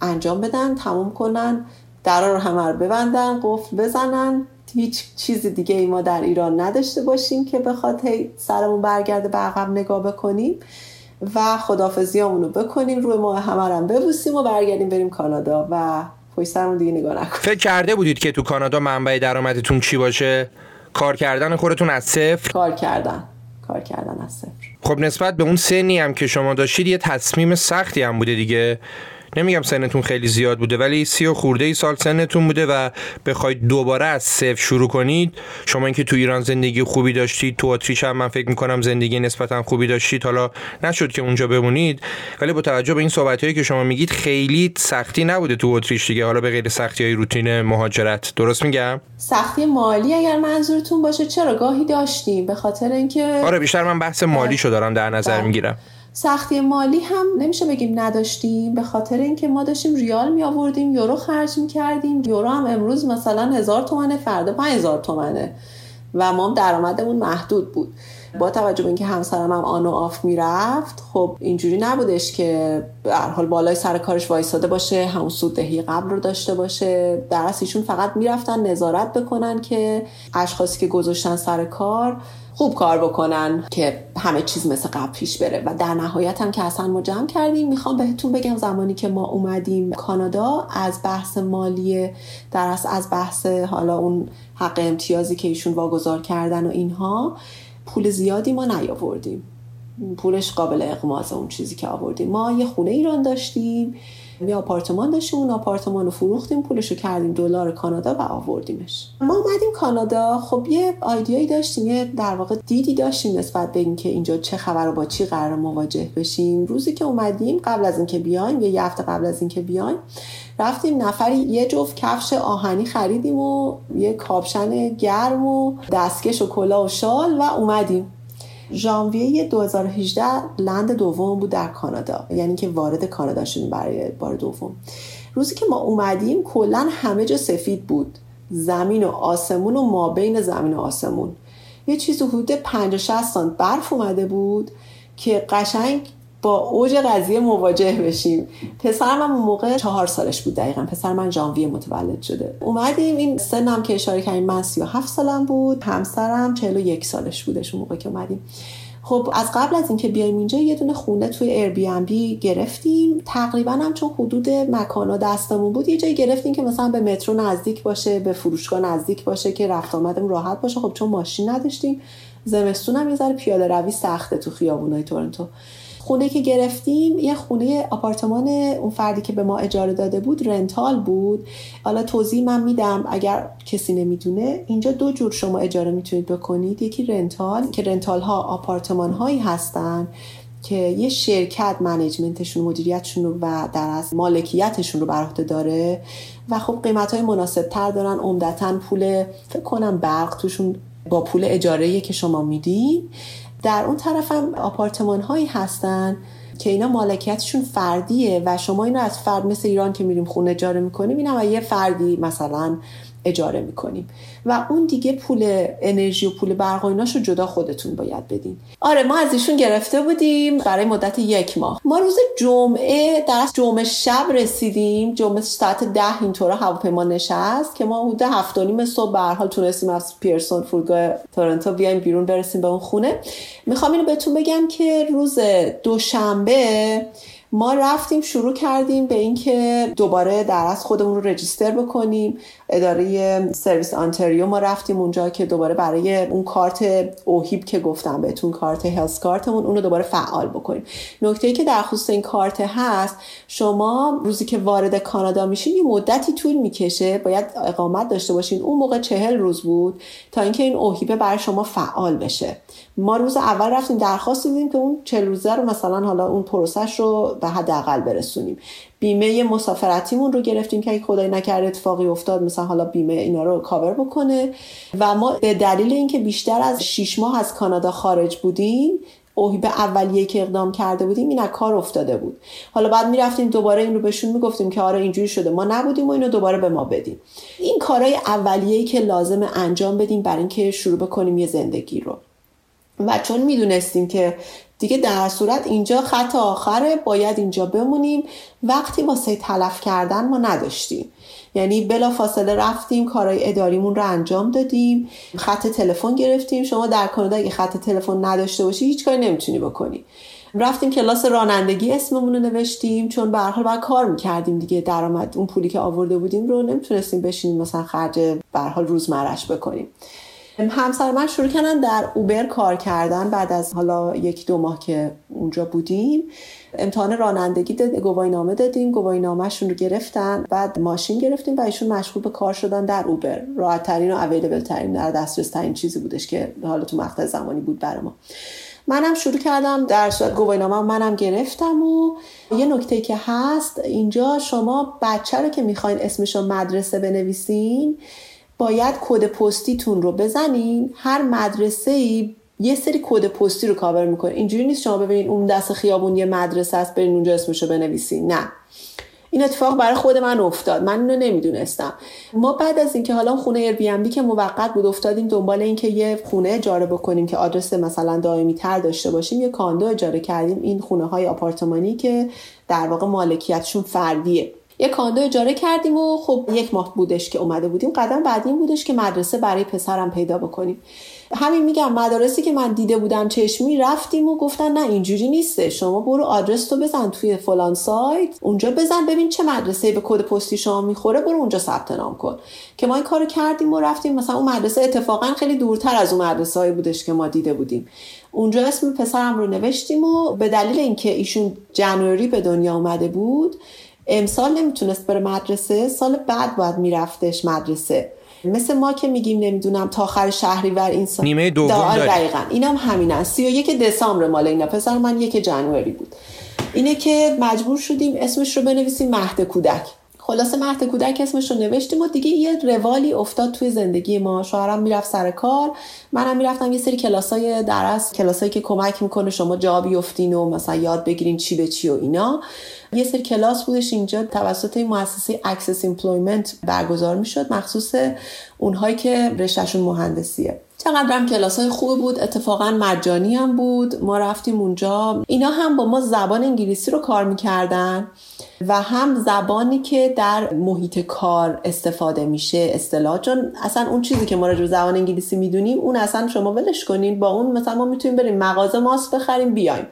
Speaker 2: انجام بدن تموم کنن درا رو همه رو ببندن قفل بزنن. هیچ چیز دیگه ای ما در ایران نداشته باشیم که بخواد هی سرمون برگرده به عقب نگاه بکنیم و خدافزی رو بکنیم روی ما همه رو ببوسیم و برگردیم بریم کانادا و پشت سرمون دیگه نگاه نکنیم.
Speaker 1: فکر کرده بودید که تو کانادا منبع درآمدتون چی باشه؟ کار کردن خودتون از صفر؟
Speaker 2: کار کردن. کار کردن از صفر.
Speaker 1: خب نسبت به اون سنی هم که شما داشتید یه تصمیم سختی هم بوده دیگه. نمیگم سنتون خیلی زیاد بوده ولی سی و خورده ای سال سنتون بوده و بخواید دوباره از صفر شروع کنید. شما اینکه تو ایران زندگی خوبی داشتید تو اتریش هم من فکر می‌کنم زندگی نسبتا خوبی داشتید. حالا نشد که اونجا بمونید ولی با توجه به این صحبت هایی که شما میگید خیلی سختی نبوده تو اتریش دیگه. حالا به غیر سختی های روتین مهاجرت. درست میگم؟
Speaker 2: سختی مالی اگر منظورتون باشه چرا گاهی داشتیم؟ به خاطر اینکه
Speaker 1: آره بیشتر من بحث مالی شو دارم در نظر بله. می‌گیرم.
Speaker 2: سختی مالی هم نمیشه بگیم نداشتیم به خاطر اینکه ما داشتیم ریال می آوردیم یورو خرج می کردیم یورو هم امروز مثلا هزار تومنه فردا پنج هزار تومنه. و ما درآمدمون محدود بود. با توجه به اینکه همسرم هم آن و آف می‌رفت خب اینجوری نبودش که به حال بالای سر کارش وایساده باشه همون سود دهی قبل رو داشته باشه. در ایشون فقط می‌رفتن نظارت بکنن که اشخاصی که گذاشتن سر کار خوب کار بکنن که همه چیز مثل قبل پیش بره. و در نهایت هم که اصلا ما جمع کردیم می‌خوام بهتون بگم زمانی که ما اومدیم کانادا از بحث مالی در از بحث حالا اون حق امتیازی که ایشون واگذار کردن و اینها پول زیادی ما نیاوردیم. پولش قابل اقماز اون چیزی که آوردیم. ما یه خونه ایران داشتیم. یه آپارتمان داشتیم اون آپارتمان رو فروختیم پولش رو کردیم دلار کانادا و آوردیمش. ما اومدیم کانادا خب یه آیدیایی داشتیم یه در واقع دیدی داشتیم نسبت به اینکه اینجا چه خبر و با چی قرار مواجه بشیم. روزی که اومدیم قبل از اینکه بیایم یه هفته قبل از اینکه بیایم رفتیم نفری یه جفت کفش آهنی خریدیم و یه کاپشن گرم و دستکش و کلا و شال و اومدیم. ژانویه 2018 لند دوم بود در کانادا یعنی که وارد کانادا شدیم برای بار دوم. روزی که ما اومدیم کلا همه جا سفید بود. زمین و آسمون و ما بین زمین و آسمون. یه چیز حدود 50 60 برف اومده بود که قشنگ با اوج قضیه مواجه بشیم. پسرم هم اون موقع چهار سالش بود دقیقا. پسر من ژانویه متولد شده. اومدیم این سنم که اشاره کردیم من 37 سالم بود همسرم 41 سالش بودش اون موقع که اومدیم. خب از قبل از اینکه بیایم اینجا یه دونه خونه توی ایر بی ام بی گرفتیم. تقریبا هم چون حدود مکانا دستمون بود یه جایی گرفتیم که مثلا به مترو نزدیک باشه به فروشگاه نزدیک باشه که رفت آمدم راحت باشه. خب چون ماشین نداشتیم. زمستون هم یه ذره پیاده روی سخته تو خیابونای تورنتو. خونه که گرفتیم یه خونه آپارتمان اون فردی که به ما اجاره داده بود رنتال بود. حالا توضیح من میدم اگر کسی نمی‌دونه. اینجا دو جور شما اجاره می‌تونید بکنید. یکی رنتال که رنتال ها آپارتمان هایی هستن که یه شرکت منیجمنتشون مدیریتشون و در از مالکیتشون رو بر عهده داره و خب قیمت های مناسب تر دارن. عمدتا پول فکر کنم برق توشون با پول اجاره که شما میدین در اون طرف هم آپارتمان هایی هستن که اینا مالکیتشون فردیه و شما اینو از فرد مثل ایران که میریم خونه اجاره می‌کنیم اینا یه فردی مثلا اجاره می‌کنیم. و اون دیگه پول انرژی و پول برق و ایناشو جدا خودتون باید بدین. آره ما از ایشون گرفته بودیم برای مدت یک ماه. ما روز جمعه در جمعه شب رسیدیم. جمعه ساعت ده اینطور هواپیما نشست که ما حدود هفت و نیم صبح به حال تونستیم از پیرسون فرودگاه تورنتو بیایم بیرون برسیم به اون خونه. می‌خوام اینو بهتون بگم که روز دوشنبه ما رفتیم شروع کردیم به اینکه دوباره درس خودمون رو رجیستر بکنیم. اداره سرویس آنتریو ما رفتیم اونجا که دوباره برای اون کارت اوهیب که گفتم بهتون کارت هلس کارتمون اون رو دوباره فعال بکنیم. نکته ای که در خصوص این کارت هست شما روزی که وارد کانادا میشین یه مدتی طول می‌کشه. باید اقامت داشته باشین. اون موقع چهل روز بود تا اینکه این اوهیبه برای شما فعال بشه. ما روز اول رفتیم درخواست دیدیم که اون چهل روزه رو مثلا حالا اون پروسش رو به حداقل برسونیم. بیمه مسافرتیمون رو گرفتیم که اگه خدای نکرده اتفاقی افتاد مثلا حالا بیمه اینا رو کاور بکنه. و ما به دلیل اینکه بیشتر از 6 ماه از کانادا خارج بودیم به اولیه که اقدام کرده بودیم این کار افتاده بود. حالا بعد می‌رفتیم دوباره این رو بهشون می‌گفتیم که آره اینجوری شده. ما نبودیم و اینو دوباره به ما بدیم این کارهای اولیه‌ای که لازم انجام بدیم برای اینکه شروع بکنیم یه زندگی رو. و چون می‌دونستیم که دیگه در صورت اینجا خط آخره باید اینجا بمونیم. وقتی واسه تلف کردن ما نداشتیم. یعنی بلا فاصله رفتیم کارهای اداریمون رو انجام دادیم. خط تلفن گرفتیم. شما در کانادا اگه خط تلفن نداشته باشی هیچ کاری نمی‌تونی بکنی. رفتیم کلاس رانندگی اسممون رو نوشتیم. چون به حال باید کار می‌کردیم دیگه. درآمد اون پولی که آورده بودیم رو نمی‌تونستیم بشینیم مثلا خرج به حال روزمرش بکنیم. همسر من شروع کردن در اوبر کار کردن بعد از حالا یک دو ماه که اونجا بودیم. امتحان رانندگی داد گواهی نامه دادیم. گواهی نامهشون رو گرفتن. بعد ماشین گرفتیم و ایشون مشغول به کار شدن در اوبر. راحت ترین و اویلیبل ترین در دسترس ترین چیزی بودش که حالا تو مقطع زمانی بود برای ما. منم شروع کردم در صورت گواهی نامه منم گرفتم و یه نکته که هست اینجا شما بچه رو که می‌خواین اسمش رو مدرسه بنویسین باید کد پستیتون رو بزنین. هر مدرسه ای یه سری کد پستی رو کاور می‌کنه. اینجوری نیست شما ببینید اون دست خیابون یه مدرسه است برین اونجا اسمشو بنویسین. نه. این اتفاق برای خود من افتاد. من اینو نمی‌دونستم. ما بعد از اینکه حالا خونه Airbnb که موقت بود افتادیم دنبال اینکه یه خونه اجاره بکنیم که آدرس مثلا دائمی تر داشته باشیم یه condo اجاره کردیم. این خونه های آپارتمانی که در واقع مالکیتشون فردیه. یه کاندو اجاره کردیم و خب یک ماه بودش که اومده بودیم. قدم بعدی بودش که مدرسه برای پسرم پیدا بکنیم. همین میگم مدارسی که من دیده بودم چشمی رفتیم و گفتن نه اینجوری نیسته. شما برو آدرس تو بزن توی فلان سایت. اونجا بزن ببین چه مدرسه به کد پستی شما می‌خوره. برو اونجا ثبت نام کن. که ما این کارو کردیم و رفتیم. مثلا اون مدرسه اتفاقا خیلی دورتر از اون مدرسه بودش که ما دیده بودیم. اونجا اسم پسرم رو نوشتیم و به دلیل اینکه ایشون جنوری به دنیا اومده بود امسال نمی‌تونست بره مدرسه سال بعد باید میرفتش مدرسه. مثل ما که میگیم نمی‌دونم تا آخر شهریور این سال.
Speaker 1: نیمه دوم داره
Speaker 2: دقیقا. اینم هم همین است. 31 دسامبر مال اینا. پسر من یک جنوری بود. اینه که مجبور شدیم اسمش رو بنویسیم مهد کودک. خلاصه مهد کودک اسمش رو نوشتیم و دیگه یه روالی افتاد توی زندگی ما. شوهرم می‌رفت سر کار منم می‌رفتم یه سری کلاسای درس کلاسایی که کمک می‌کنه شما جا بیفتین و مثلا یاد بگیرین چی به چی و اینا. یه سری کلاس بودش اینجا توسط این مؤسسه ACCESS Employment برگزار می‌شد مخصوص اونهایی که رشتهشون مهندسیه. چقدر هم کلاس های خوب بود اتفاقا مجانی هم بود. ما رفتیم اونجا. اینا هم با ما زبان انگلیسی رو کار می‌کردن. و هم زبانی که در محیط کار استفاده میشه. اصطلاح چون اصلا اون چیزی که ما راجع زبان انگلیسی می‌دونیم اون اصلا شما ولش کنین. با اون مثلا ما می‌تونیم بریم مغازه ماست بخریم بیایم.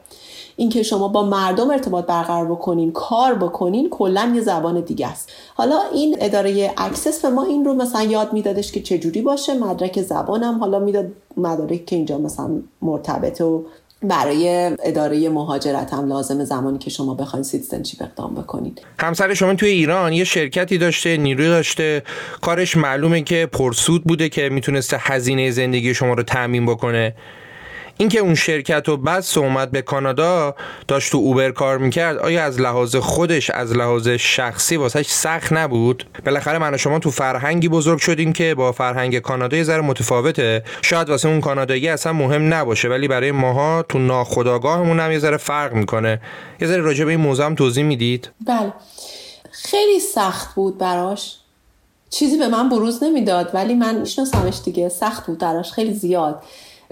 Speaker 2: اینکه شما با مردم ارتباط برقرار بکنین کار بکنین کلا یه زبان دیگه است. حالا این اداره ACCESS به ما این رو مثلا یاد میدادش که چجوری باشه. مدرک زبانم حالا می‌داد مدارک که اینجا مثلا مرتبطه و برای اداره مهاجرت هم لازم زمانی که شما بخواید citizenship اقدام بکنید.
Speaker 1: همسر شما توی ایران یه شرکتی داشته نیروی داشته. کارش معلومه که پرسود بوده که می‌تونسته هزینه زندگی شما رو تأمین بکنه. اینکه اون شرکت و بس اومد به کانادا داشت تو اوبر کار می‌کرد آیا از لحاظ خودش از لحاظ شخصی واسهش سخت نبود؟ بالاخره من و شما تو فرهنگی بزرگ شدیم که با فرهنگ کانادا یه ذره متفاوته. شاید واسه اون کانادایی اصلا مهم نباشه ولی برای ماها تو ناخودآگاهمون هم یه ذره فرق می‌کنه. یه ذره راجع به این موضوع هم توضیح می‌دید؟
Speaker 2: بله. خیلی سخت بود براش. چیزی به من بروز نمی‌داد ولی من میشناسمش دیگه. سخت بود براش. خیلی زیاد.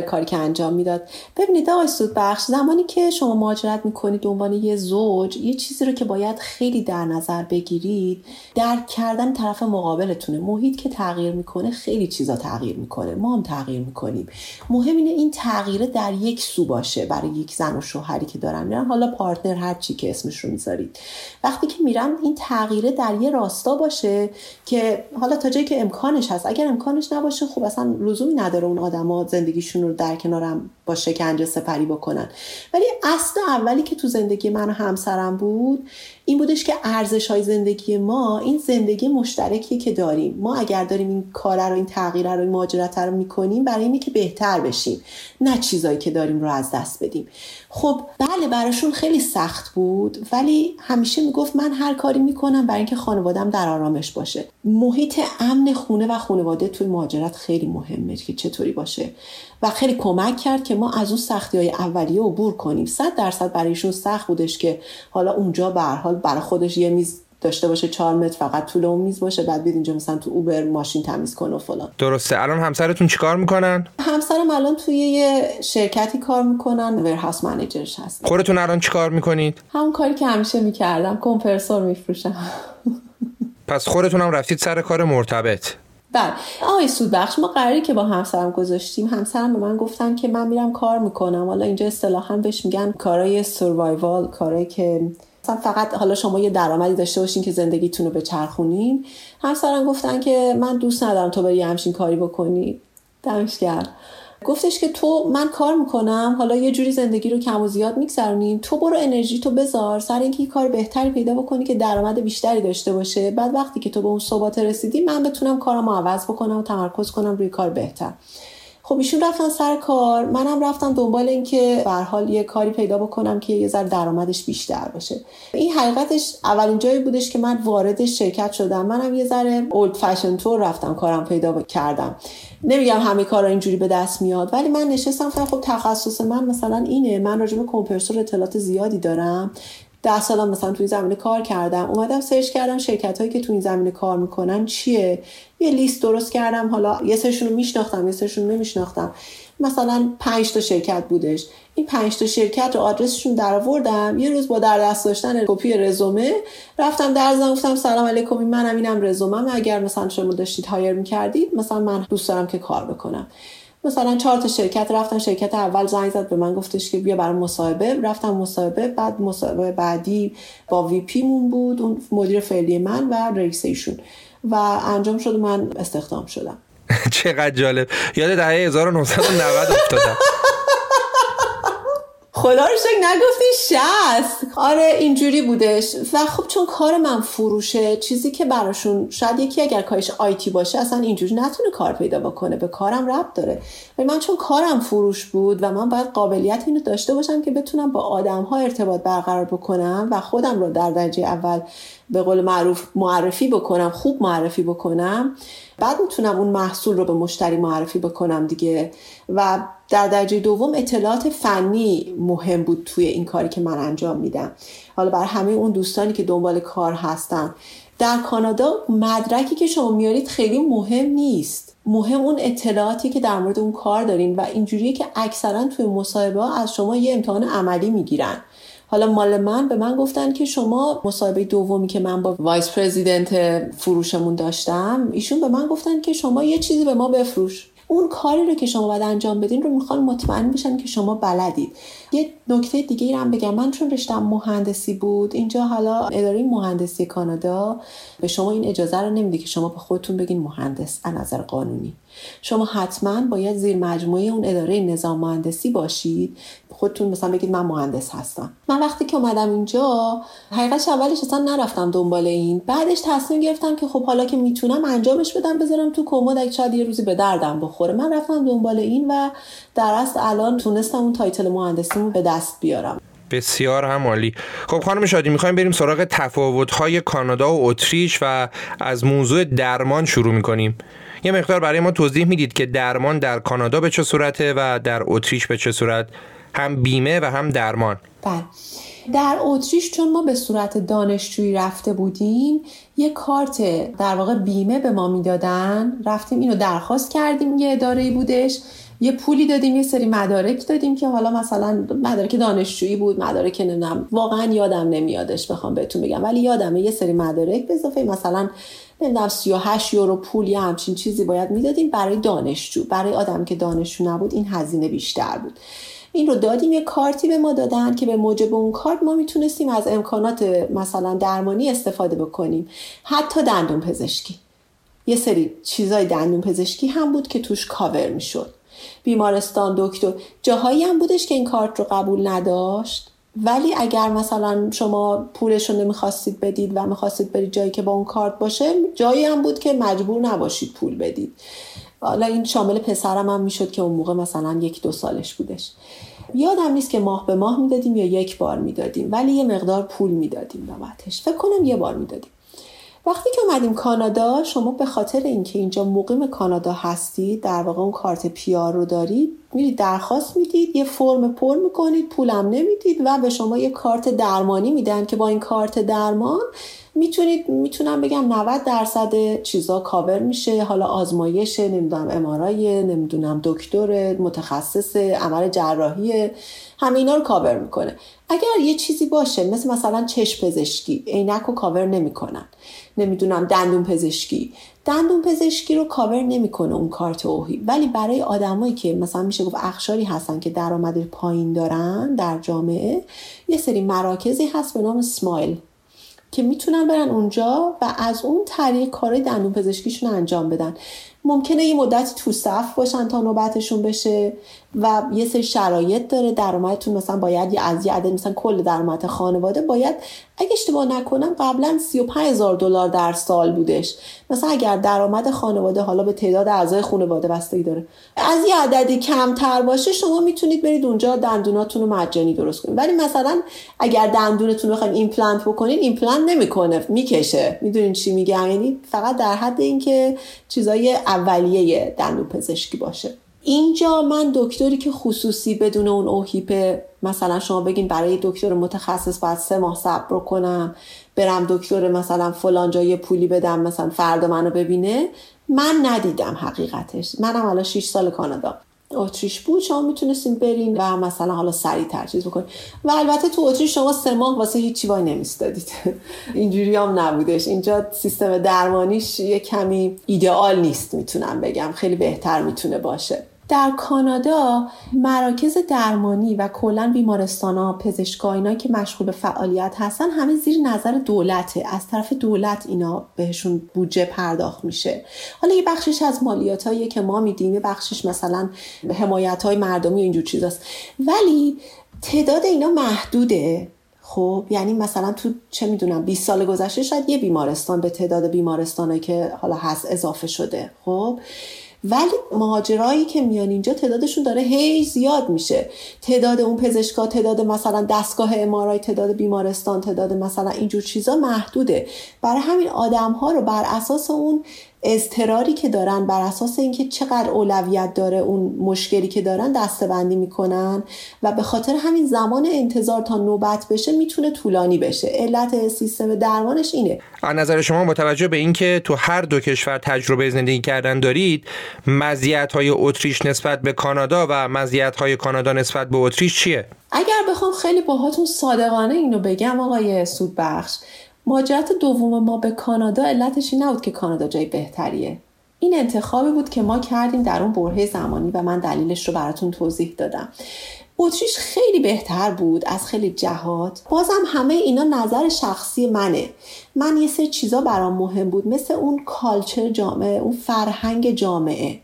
Speaker 2: کاری که انجام می‌داد. ببینید آقای سود بخش زمانی که شما مهاجرت می‌کنید عنوان یه زوج یه چیزی رو که باید خیلی در نظر بگیرید درک کردن طرف مقابلتونه. محیط که تغییر می‌کنه خیلی چیزا تغییر می‌کنه. ما هم تغییر می‌کنیم. مهم اینه این تغییر در یک سو باشه برای یک زن و شوهری که دارن میرن. حالا پارتنر هر چی که اسمش رو می‌ذارید. وقتی که میرن این تغییره در یه راستا باشه که حالا تا جایی که امکانش هست. اگر امکانش نباشه خب اصلا لزومی نداره اون آدما زندگیشون رو در کنارم با شکنجه سپری بکنن. ولی اصل اولی که تو زندگی من و همسرم بود این بودش که ارزش های زندگی ما این زندگی مشترکی که داریم. ما اگر داریم این کار رو این تغییر رو این ماجرت رو می‌کنیم برای اینه که بهتر بشیم نه چیزایی که داریم رو از دست بدیم. خب بله براشون خیلی سخت بود ولی همیشه می‌گفت من هر کاری می‌کنم برای اینکه خانوادم در آرامش باشه. محیط امن خونه و خانواده توی مهاجرت خیلی مهمه که چطوری باشه. و خیلی کمک کرد که ما از اون سختی های اولیه عبور کنیم. صد درصد برایشون سخت بودش که حالا اونجا به حال برای خودش یه میز داشته باشه چهار متر فقط طول اون میز باشه بعد بیاد اینجا مثلا تو اوبر ماشین تمیز کنه و فلان.
Speaker 1: درسته. الان همسرتون چیکار می‌کنن؟
Speaker 2: همسرم الان توی یه شرکتی کار می‌کنن ورهاوس منیجرش هست
Speaker 1: خودتون الان چیکار می‌کنید؟
Speaker 2: همون کاری که همیشه می‌کردم کمپرسور میفروشم. <laughs>
Speaker 1: پس خودتون هم رفتید سر کار مرتبط.
Speaker 2: بله. آقای سودبخش ما قراری که با همسرم گذاشتیم. همسرم به من گفتن که من میرم کار می‌کنم. حالا اینجا اصطلاحا بهش میگن کارای سروایوال کارایی که مثلا فقط حالا شما یه درآمدی داشته باشین که زندگیتون رو بچرخونین. همسرم گفتن که من دوست ندارم تو بری همچین کاری بکنی. دمش گفتش که تو من کار می‌کنم حالا یه جوری زندگی رو کم و زیاد میگذرونیم. تو برو انرژی تو بذار. سر اینکه یه کار بهتری پیدا بکنی که درآمد بیشتری داشته باشه. بعد وقتی که تو به اون ثبات رسیدی من بتونم کارم عوض بکنم و تمرکز کنم روی کار بهتر. خب ایشون رفتن سر کار. منم رفتم دنبال اینکه به حال یه کاری پیدا بکنم که یه ذره درآمدش بیشتر باشه این حقیقتش اولین جایی بودش که من وارد شرکت شدم. منم یه ذره اولد فشن تور رفتم کارم پیدا کردم. نمیگم همه کارا اینجوری به دست میاد ولی من نشستم خب تخصص من مثلا اینه. من راجع به کمپرسور اطلاعات زیادی دارم. ده سالم مثلا توی زمینه کار کردم. اومدم سرچ کردم شرکت هایی که توی این زمینه کار می‌کنن چیه؟ یه لیست درست کردم. حالا یه سرشون رو میشناختم یه سرشون نمیشناختم. مثلا پنج تا شرکت بودش. این پنج تا شرکت رو آدرسشون در آوردم یه روز با در دست داشتن کپی رزومه رفتم در زن گفتم سلام علیکم منم اینم رزومم اگر مثلا شما داشتید هایر می‌کردید مثلا من دوست دارم که کار بکنم. مثلا چهار تا شرکت رفتن شرکت اول زنگ زد به من گفتش که بیا برای مصاحبه. رفتم مصاحبه بعد مصاحبه بعدی با وی پی مون بود اون مدیر فعلی من و رئیس ایشون. و انجام شد من استخدام شدم. <laughs>
Speaker 1: چقدر جالب. یاد دهه 1990 افتادم. <laughs>
Speaker 2: خدا رو شکر نگفتی شست. آره اینجوری بودش. و خب چون کار من فروشه چیزی که براشون شاید یکی اگر کارش آیتی باشه اصلا اینجوری نتونه کار پیدا بکنه. به کارم ربط داره. ولی من چون کارم فروش بود و من باید قابلیت اینو داشته باشم که بتونم با آدم ها ارتباط برقرار بکنم و خودم رو در درجه اول به قول معروف معرفی بکنم خوب معرفی بکنم. بعد می‌تونم اون محصول رو به مشتری معرفی بکنم دیگه. و در درجه دوم اطلاعات فنی مهم بود توی این کاری که من انجام میدم. حالا بر همه اون دوستانی که دنبال کار هستن. در کانادا مدرکی که شما میارید خیلی مهم نیست. مهم اون اطلاعاتی که در مورد اون کار دارین و اینجوریه که اکثرا توی مصاحبه ها از شما یه امتحان عملی می‌گیرن. حالا مال من به من گفتن که شما مصاحبه دومی که من با وایس پرزیدنت فروشمون داشتم ایشون به من گفتن که شما یه چیزی به ما بفروش. اون کاری رو که شما باید انجام بدین رو می‌خوان مطمئن بشن که شما بلدید. یه نکته دیگه ایرم بگم. من چون رشتم مهندسی بود اینجا حالا اداره مهندسی کانادا به شما این اجازه رو نمیده که شما به خودتون بگین مهندس از نظر قانونی. شما حتما باید زیر مجموعه اون اداره نظام مهندسی باشید. خودتون مثلا بگید من مهندس هستم. من وقتی که اومدم اینجا حقیقتش اولش اصلا نرفتم دنبال این. بعدش تصمیم گرفتم که خب حالا که می‌تونم انجامش بدم بذارم تو کمد اگه شاید یه روزی به دردم بخوره. من رفتم دنبال این و در اصل الان تونستم اون title مهندسیمو به دست بیارم.
Speaker 1: بسیار هم عالی خب خانم شادی می‌خوایم بریم سراغ تفاوت‌های کانادا و اتریش و از موضوع درمان شروع می‌کنیم. یه مقدار برای ما توضیح می‌دید که درمان در کانادا به چه صورته و در اتریش به چه صورت؟ هم بیمه و هم درمان.
Speaker 2: بله. در اتریش چون ما به صورت دانشجویی رفته بودیم یه کارت در واقع بیمه به ما می‌دادن. رفتیم اینو درخواست کردیم یه اداره بودش. یه پولی دادیم یه سری مدارک دادیم که حالا مثلا مدارک دانشجویی بود مدارک نمی‌دونم واقعا یادم نمیادش بخوام بهتون بگم. ولی یادمه یه سری مدارک به اضافه مثلا نمی‌دونم 38 یورو پول یا همچین چیزی باید می‌دادیم برای دانشجو. برای آدم که دانشجو نبود این هزینه بیشتر بود. این رو دادیم یه کارتی به ما دادن که به موجب اون کارت ما می‌تونستیم از امکانات مثلا درمانی استفاده بکنیم. حتی دندون پزشکی. یه سری چیزای دندون پزشکی هم بود که توش کاور می‌شد. بیمارستان دکتر جاهایی هم بودش که این کارت رو قبول نداشت. ولی اگر مثلا شما پولش رو نمی‌خواستید بدید و می‌خواستید برید جایی که با اون کارت باشه جایی هم بود که مجبور نباشید پول بدید. حالا این شامل پسرم هم می‌شد که اون موقع مثلا یک دو سالش بودش. یادم نیست که ماه به ماه می‌دادیم یا یک بار می‌دادیم ولی یه مقدار پول می‌دادیم بابتش فکر کنم یه بار می‌دادیم. وقتی که اومدیم کانادا شما به خاطر اینکه اینجا مقیم کانادا هستید در واقع اون کارت پیار رو دارید میرید درخواست می‌دید یه فرم پر می‌کنید پولم نمی‌دید و به شما یه کارت درمانی میدن که با این کارت درمان می‌تونید می‌تونم بگم 90 درصد چیزا کاور میشه. حالا آزمایش نمی‌دونم امارای نمی‌دونم دکتر متخصص عمل جراحی همه اینا رو کاور می‌کنه. اگر یه چیزی باشه مثل مثلا چشم پزشکی عینک رو کاور نمی‌کنن. نمی‌دونم دندون پزشکی. دندون پزشکی رو کاور نمی‌کنه اون کارت OHIP. ولی برای آدمایی که مثلا میشه گفت اقشاری هستن که درآمد پایین دارن در جامعه یه سری مراکزی هست به نام سمایل. که می‌تونن برن اونجا و از اون طریق کارهای دندون پزشکیشون انجام بدن. ممکنه یه مدتی تو صف باشن تا نوبتشون بشه و یه سری شرایط داره. درآمدتون مثلا باید یه از یه عدد مثلا کل درآمد خانواده باید اگه اشتباه نکنم قبلا 35 هزار دلار در سال بودش. مثلا اگر درآمد خانواده حالا به تعداد اعضای خانواده بستگی داره از یه عددی کمتر باشه شما می‌تونید برید اونجا دندوناتون رو مجانی درست کنید. ولی مثلا اگر دندونتون رو بخواید ایمپلنت بکنید ایمپلنت نمی‌کنه می‌کشه. می‌دونین چی میگم؟ یعنی فقط در حد اینکه چیزای اولیه دندون پزشکی باشه. اینجا من دکتری که خصوصی بدون اون اوهیپ مثلا شما بگین برای دکتر متخصص باید سه ماه صبر کنم برم دکتر مثلا فلان جای پولی بدم مثلا فردا منو ببینه. من ندیدم حقیقتش. منم حالا 6 سال کانادا. اتریش بود شما می‌تونستین برین و مثلا حالا سریع ترچیز بکنین. و البته تو اتریش شما سه ماه واسه هیچی وای نمیستادید. <laughs> اینجوری هم نبودش. اینجا سیستم درمانیش یه کمی ایدئال نیست می‌تونم بگم. خیلی بهتر می‌تونه باشه. در کانادا مراکز درمانی و کلا بیمارستان ها پزشکا اینا که مشغول به فعالیت هستن همه زیر نظر دولته. از طرف دولت اینا بهشون بودجه پرداخت میشه. حالا یه بخشش از مالیات هایی که ما میدیم یه بخشش مثلا حمایت های مردمی اینجور چیزاست. ولی تعداد اینا محدوده. خب یعنی مثلا تو چه می‌دونم 20 سال گذشته شاید یه بیمارستان به تعداد بیمارستانه که حالا هست اضافه شده. خب ولی مهاجرایی که میان اینجا تعدادشون داره هی زیاد میشه. تعداد اون پزشکا تعداد مثلا دستگاه امارای تعداد بیمارستان تعداد مثلا اینجور چیزا محدوده. برای همین آدم ها رو بر اساس اون اضطراری که دارن بر اساس اینکه چقدر اولویت داره اون مشکلی که دارن دستبندی می‌کنن و به خاطر همین زمان انتظار تا نوبت بشه می‌تونه طولانی بشه. علت سیستم درمانش اینه.
Speaker 1: از نظر شما متوجه به اینکه تو هر دو کشور تجربه زندگی کردن دارید مزیت های اتریش نسبت به کانادا و مزیت های کانادا نسبت به اتریش چیه؟
Speaker 2: اگر بخوام خیلی باهاتون صادقانه اینو بگم آقای سودبخش ماجرت دوم ما به کانادا علتش نبود که کانادا جای بهتریه. این انتخابی بود که ما کردیم در اون برهه زمانی و من دلیلش رو براتون توضیح دادم. اتریش خیلی بهتر بود از خیلی جهات. بازم همه اینا نظر شخصی منه. من یه سری چیزا برام مهم بود مثل اون کالچر جامعه اون فرهنگ جامعه.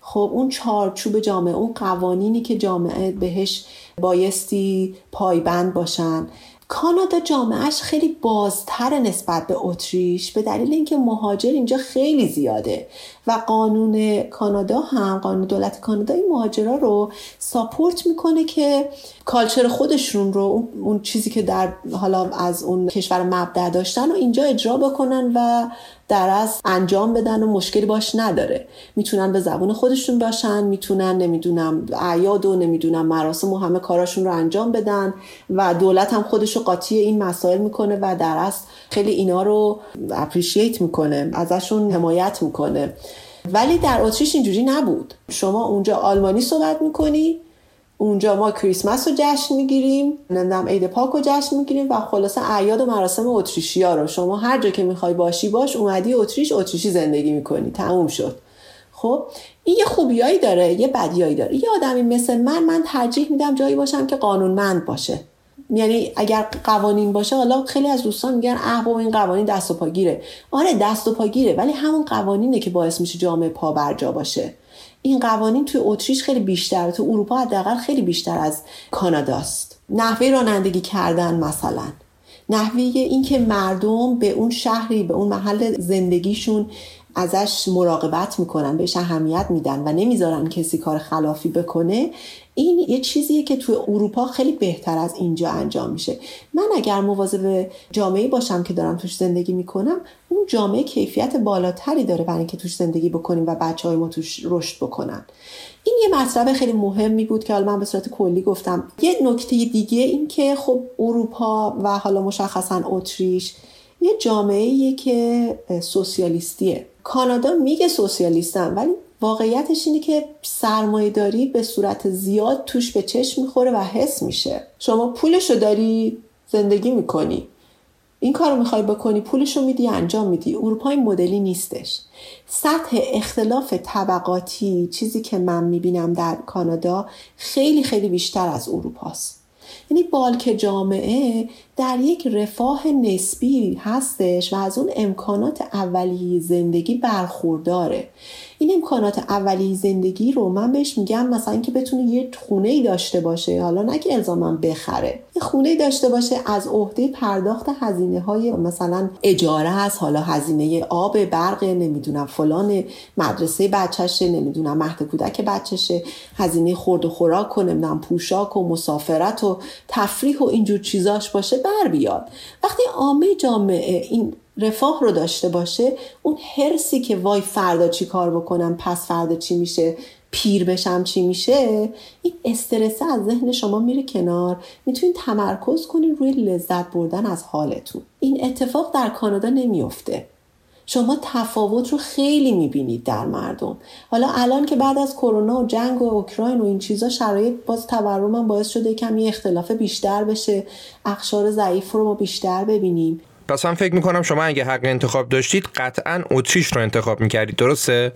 Speaker 2: خب اون چارچوب جامعه اون قوانینی که جامعه بهش بایستی پایبند باشن. کانادا جامعهش خیلی بازتر نسبت به اتریش به دلیل اینکه مهاجر اینجا خیلی زیاده. و قانون کانادا هم قانون دولت کانادا این مهاجرا رو ساپورت می‌کنه که کالچر خودشون رو اون چیزی که در حالا از اون کشور مبدع داشتن و اینجا اجرا بکنن و در از انجام بدن و مشکلی باش نداره. می‌تونن به زبون خودشون باشن می‌تونن نمی‌دونم اعیاد و نمی‌دونم مراسم و همه کاراشون رو انجام بدن و دولت هم خودش رو قاطی این مسائل می‌کنه و در از خیلی اینا رو اپریشیت می‌کنه ازشون حمایت می‌کنه. ولی در اتریش اینجوری نبود. شما اونجا آلمانی صحبت می‌کنی اونجا ما کریسمس رو جشن می‌گیریم نمی‌دونم عید پاک رو جشن می‌گیریم و خلاصه اعیاد و مراسم اتریشی ها رو. شما هر جا که می‌خوای باشی باش اومدی اتریش اتریشی زندگی می‌کنی. تموم شد. خب این یه خوبیایی داره یه بدیایی داره. یه آدمی مثل من من ترجیح میدم جایی باشم که قانونمند باشه. یعنی اگر قوانین باشه حالا خیلی از دوستان میگن اه این قوانین دست و پاگیره آره دست و پاگیره ولی همون قوانینه که باعث میشه جامعه پا برجا باشه. این قوانین توی اتریش خیلی بیشتر تو اروپا حداقل خیلی بیشتر از کاناداست. نحوه رانندگی کردن مثلا. نحوه اینکه مردم به اون شهری به اون محل زندگیشون ازش مراقبت می‌کنن بهش اهمیت میدن و نمی‌ذارن کسی کار خلافی بکنه. این یه چیزیه که توی اروپا خیلی بهتر از اینجا انجام میشه. من اگر مواظب جامعه باشم که دارم توش زندگی می‌کنم اون جامعه کیفیت بالاتری داره برای اینکه توش زندگی بکنیم و بچه های ما توش رشد بکنن. این یه مطلب خیلی مهمی بود که حالا من به صورت کلی گفتم. یه نکته دیگه این که خب اروپا و حالا مشخصا اتریش یه جامعه که سوسیالیستیه. کانادا میگه سوسیالیستن ولی واقعیتش اینه که سرمایه داری به صورت زیاد توش به چشم می‌خوره و حس میشه. شما پولشو داری زندگی می‌کنی. این کار رو می‌خوای بکنی پولشو میدی انجام میدی. اروپا این مدلی نیستش. سطح اختلاف طبقاتی چیزی که من می‌بینم در کانادا خیلی خیلی بیشتر از اروپاست. یعنی بالک جامعه در یک رفاه نسبی هستش و از اون امکانات اولیه زندگی برخورداره. این امکانات اولی زندگی رو من بهش میگم مثلا اینکه بتونه یه خونه ای داشته باشه. حالا نه که الزاما بخره. یه خونه ای داشته باشه از عهده پرداخت هزینه های مثلا اجاره هست حالا هزینه آب برق نمی‌دونم فلان مدرسه بچهشه نمی‌دونم مهد کودک بچهشه هزینه خورد و خوراک و نمی‌دونم پوشاک و مسافرت و تفریح و اینجور چیزاش باشه بر بیاد. وقتی عامه جامعه این رفاه رو داشته باشه اون هرسی که وای فردا چی کار بکنم پس فردا چی میشه پیر بشم چی میشه این استرس از ذهن شما میره کنار. می‌تونید تمرکز کنید روی لذت بردن از حالتون. این اتفاق در کانادا نمیافته. شما تفاوت رو خیلی می‌بینید در مردم. حالا الان که بعد از کرونا و جنگ و اوکراین و این چیزا شرایط باز تورم باعث شده کمی اختلاف بیشتر بشه. اخشار ضعیف رو ما بیشتر ببینیم.
Speaker 1: پس من فکر می‌کنم شما اگه حق انتخاب داشتید قطعا اتریش رو انتخاب می‌کردید درسته؟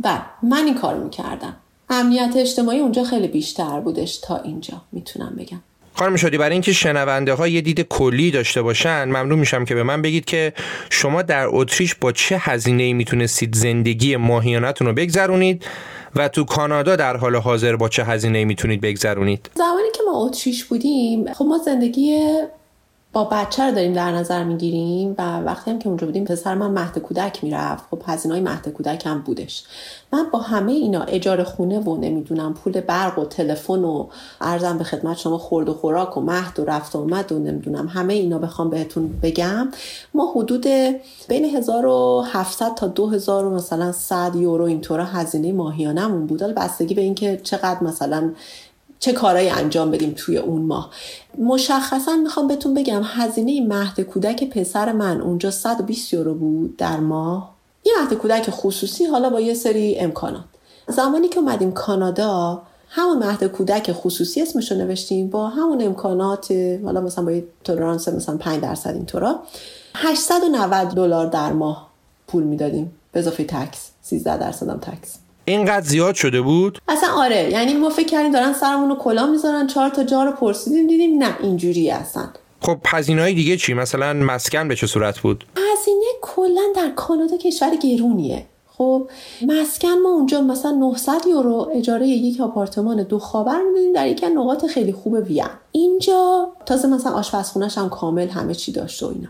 Speaker 2: بله من این کار می‌کردم. امنیت اجتماعی اونجا خیلی بیشتر بودش تا اینجا می‌تونم بگم.
Speaker 1: خانم شدی برای اینکه شنونده ها یه دید کلی داشته باشن ممنون میشم که به من بگید که شما در اتریش با چه هزینه ای می‌تونستید زندگی ماهیانتون رو بگذرونید و تو کانادا در حال حاضر با چه هزینه ای می‌تونید بگذرونید؟
Speaker 2: زمانی که ما اتریش بودیم خب ما زندگی با بچه رو داریم در نظر می‌گیریم و وقتی هم که اونجا بودیم پسر من مهد کودک می‌رفت. خب هزینه های مهد کودک هم بودش. من با همه اینا اجاره خونه و نمی‌دونم پول برق و تلفن و ارزم به خدمت شما خورد و خوراک و مهد و رفت و اومد و نمی‌دونم همه اینا بخوام بهتون بگم. ما حدود بین 1700 تا 2000 مثلا 100 یورو اینطورا هزینه ماهیانمون بود. بستگی به اینکه چقدر مثلا چه کارهایی انجام بدیم توی اون ماه. مشخصا می‌خوام بهتون بگم هزینه مهد کودک پسر من اونجا 120 یورو بود در ماه. یه مهد کودک خصوصی حالا با یه سری امکانات. زمانی که اومدیم کانادا همون مهد کودک خصوصی اسمش رو نوشتیم با همون امکانات حالا مثلا با یه تولرانس مثلا 5 درصد اینطورا 890 دلار در ماه پول می‌دادیم. به اضافه تکس 13 درصد هم تکس.
Speaker 1: اینقدر زیاد شده بود؟
Speaker 2: اصلا آره یعنی ما فکر کردیم دارن سرمون رو کلا می‌ذارن چهار تا جا رو پرسیدیم دیدیم نه اینجوری هستن
Speaker 1: خب هزینه دیگه چی؟ مثلا مسکن به چه صورت بود؟
Speaker 2: هزینه کلا در کانادا کشور گرونیه. خب مسکن ما اونجا مثلا 900 یورو اجاره یک آپارتمان دو خابر می‌دونیم در یکی نقاط خیلی خوب وین. اینجا تازه مثلا آشپزخونهش هم کامل همه چی داشته و اینا.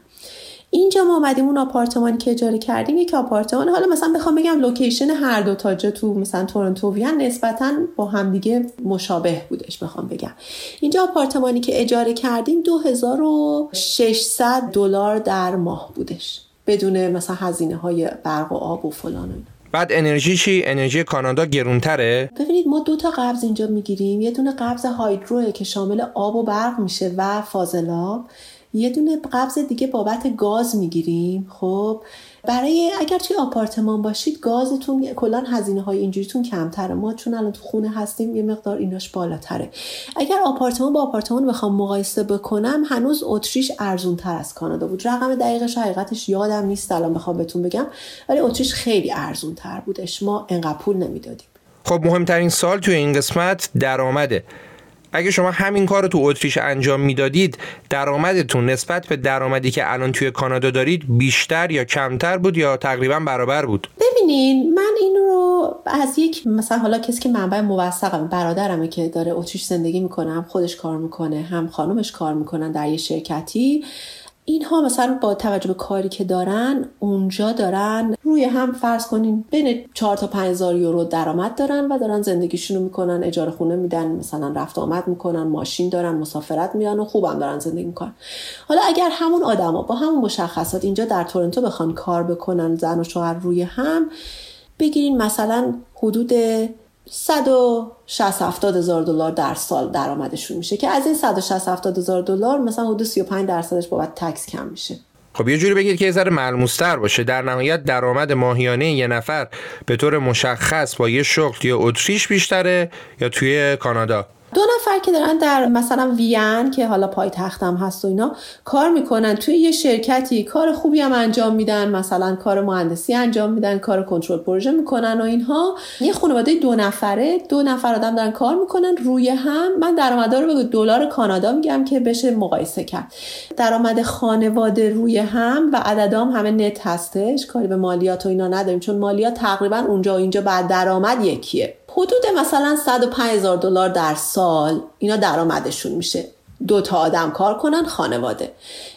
Speaker 2: اینجا ما آمدیم اون آپارتمانی که اجاره کردیم یک آپارتمان. حالا مثلا بخوام بگم لوکیشن هر دو تا جا تو مثلا تورنتو وین نسبتا با همدیگه مشابه بودش بخوام بگم. اینجا آپارتمانی که اجاره کردیم 2600 دلار در ماه بودش. بدون مثلا هزینه های برق و آب و فلان و
Speaker 1: بعد انرژی چی؟ انرژی کانادا گرونتره؟
Speaker 2: ببینید ما دو تا قبض اینجا می‌گیریم. یه دونه قبض هایدروه که شامل آب و برق میشه و فاضلاب. یه دونه قبض دیگه بابت گاز می‌گیریم. خب برای اگر توی آپارتمان باشید گازتون کلا هزینه های اینجوریتون کمتره. ما چون الان تو خونه هستیم یه مقدار ایناش بالاتره. اگر آپارتمان با آپارتمان بخوام مقایسه بکنم هنوز اتریش ارزون تر از کانادا بود. رقم دقیقش حقیقتش یادم نیست الان بخوام بهتون بگم. ولی اتریش خیلی ارزون تر بودش. ما انقدر پول نمی‌دادیم.
Speaker 1: خب مهمترین سال توی این قسمت درآمده. اگه شما همین کار رو تو اتریش انجام می‌دادید درآمدتون نسبت به درآمدی که الان توی کانادا دارید بیشتر یا کمتر بود یا تقریبا برابر بود؟
Speaker 2: ببینین من این رو از یک مثلا حالا کسی که منبع موثقم برادرمه که داره اتریش زندگی می‌کنه هم خودش کار می‌کنه هم خانومش کار می‌کنن در یه شرکتی. اینها مثلا با توجه به کاری که دارن اونجا دارن روی هم فرض کنین بین 4 تا 5000 یورو درآمد دارن و دارن زندگیشون رو می‌کنن اجاره خونه میدن مثلا رفت آمد می‌کنن ماشین دارن مسافرت میان و خوبم دارن زندگی می‌کنن. حالا اگر همون آدما با همون مشخصات اینجا در تورنتو بخوان کار بکنن زن و شوهر روی هم بگیرین مثلا حدود 160 70 هزار دلار در سال درآمدشون میشه که از این 160 70 هزار دلار مثلا حدود 35 درصدش بابت تکس کم میشه.
Speaker 1: خب یه جوری بگید که یه ذره ملموستر باشه. در نهایت درآمد ماهیانه یه نفر به طور مشخص با یه شغل یا اتریش بیشتره یا توی کانادا؟
Speaker 2: دو نفر که دارن در مثلا وین که حالا پایتختم هست و اینا کار می‌کنن. توی یه شرکتی کار خوبی هم انجام میدن مثلا کار مهندسی انجام میدن کار کنترل پروژه می‌کنن و اینها. یه خانواده دو نفره دو نفر آدم دارن کار می‌کنن. روی هم من درآمدا رو به دلار کانادا میگم که بشه مقایسه کرد. درآمد خانواده روی هم و عددام همه نت هستش. کاری به مالیات و اینا نداریم چون مالیات تقریبا اونجا و اینجا بعد درآمد یکیه. حدود مثلا 105 هزار دلار در سال اینا درآمدشون میشه. دو تا آدم کار کنن خانواده.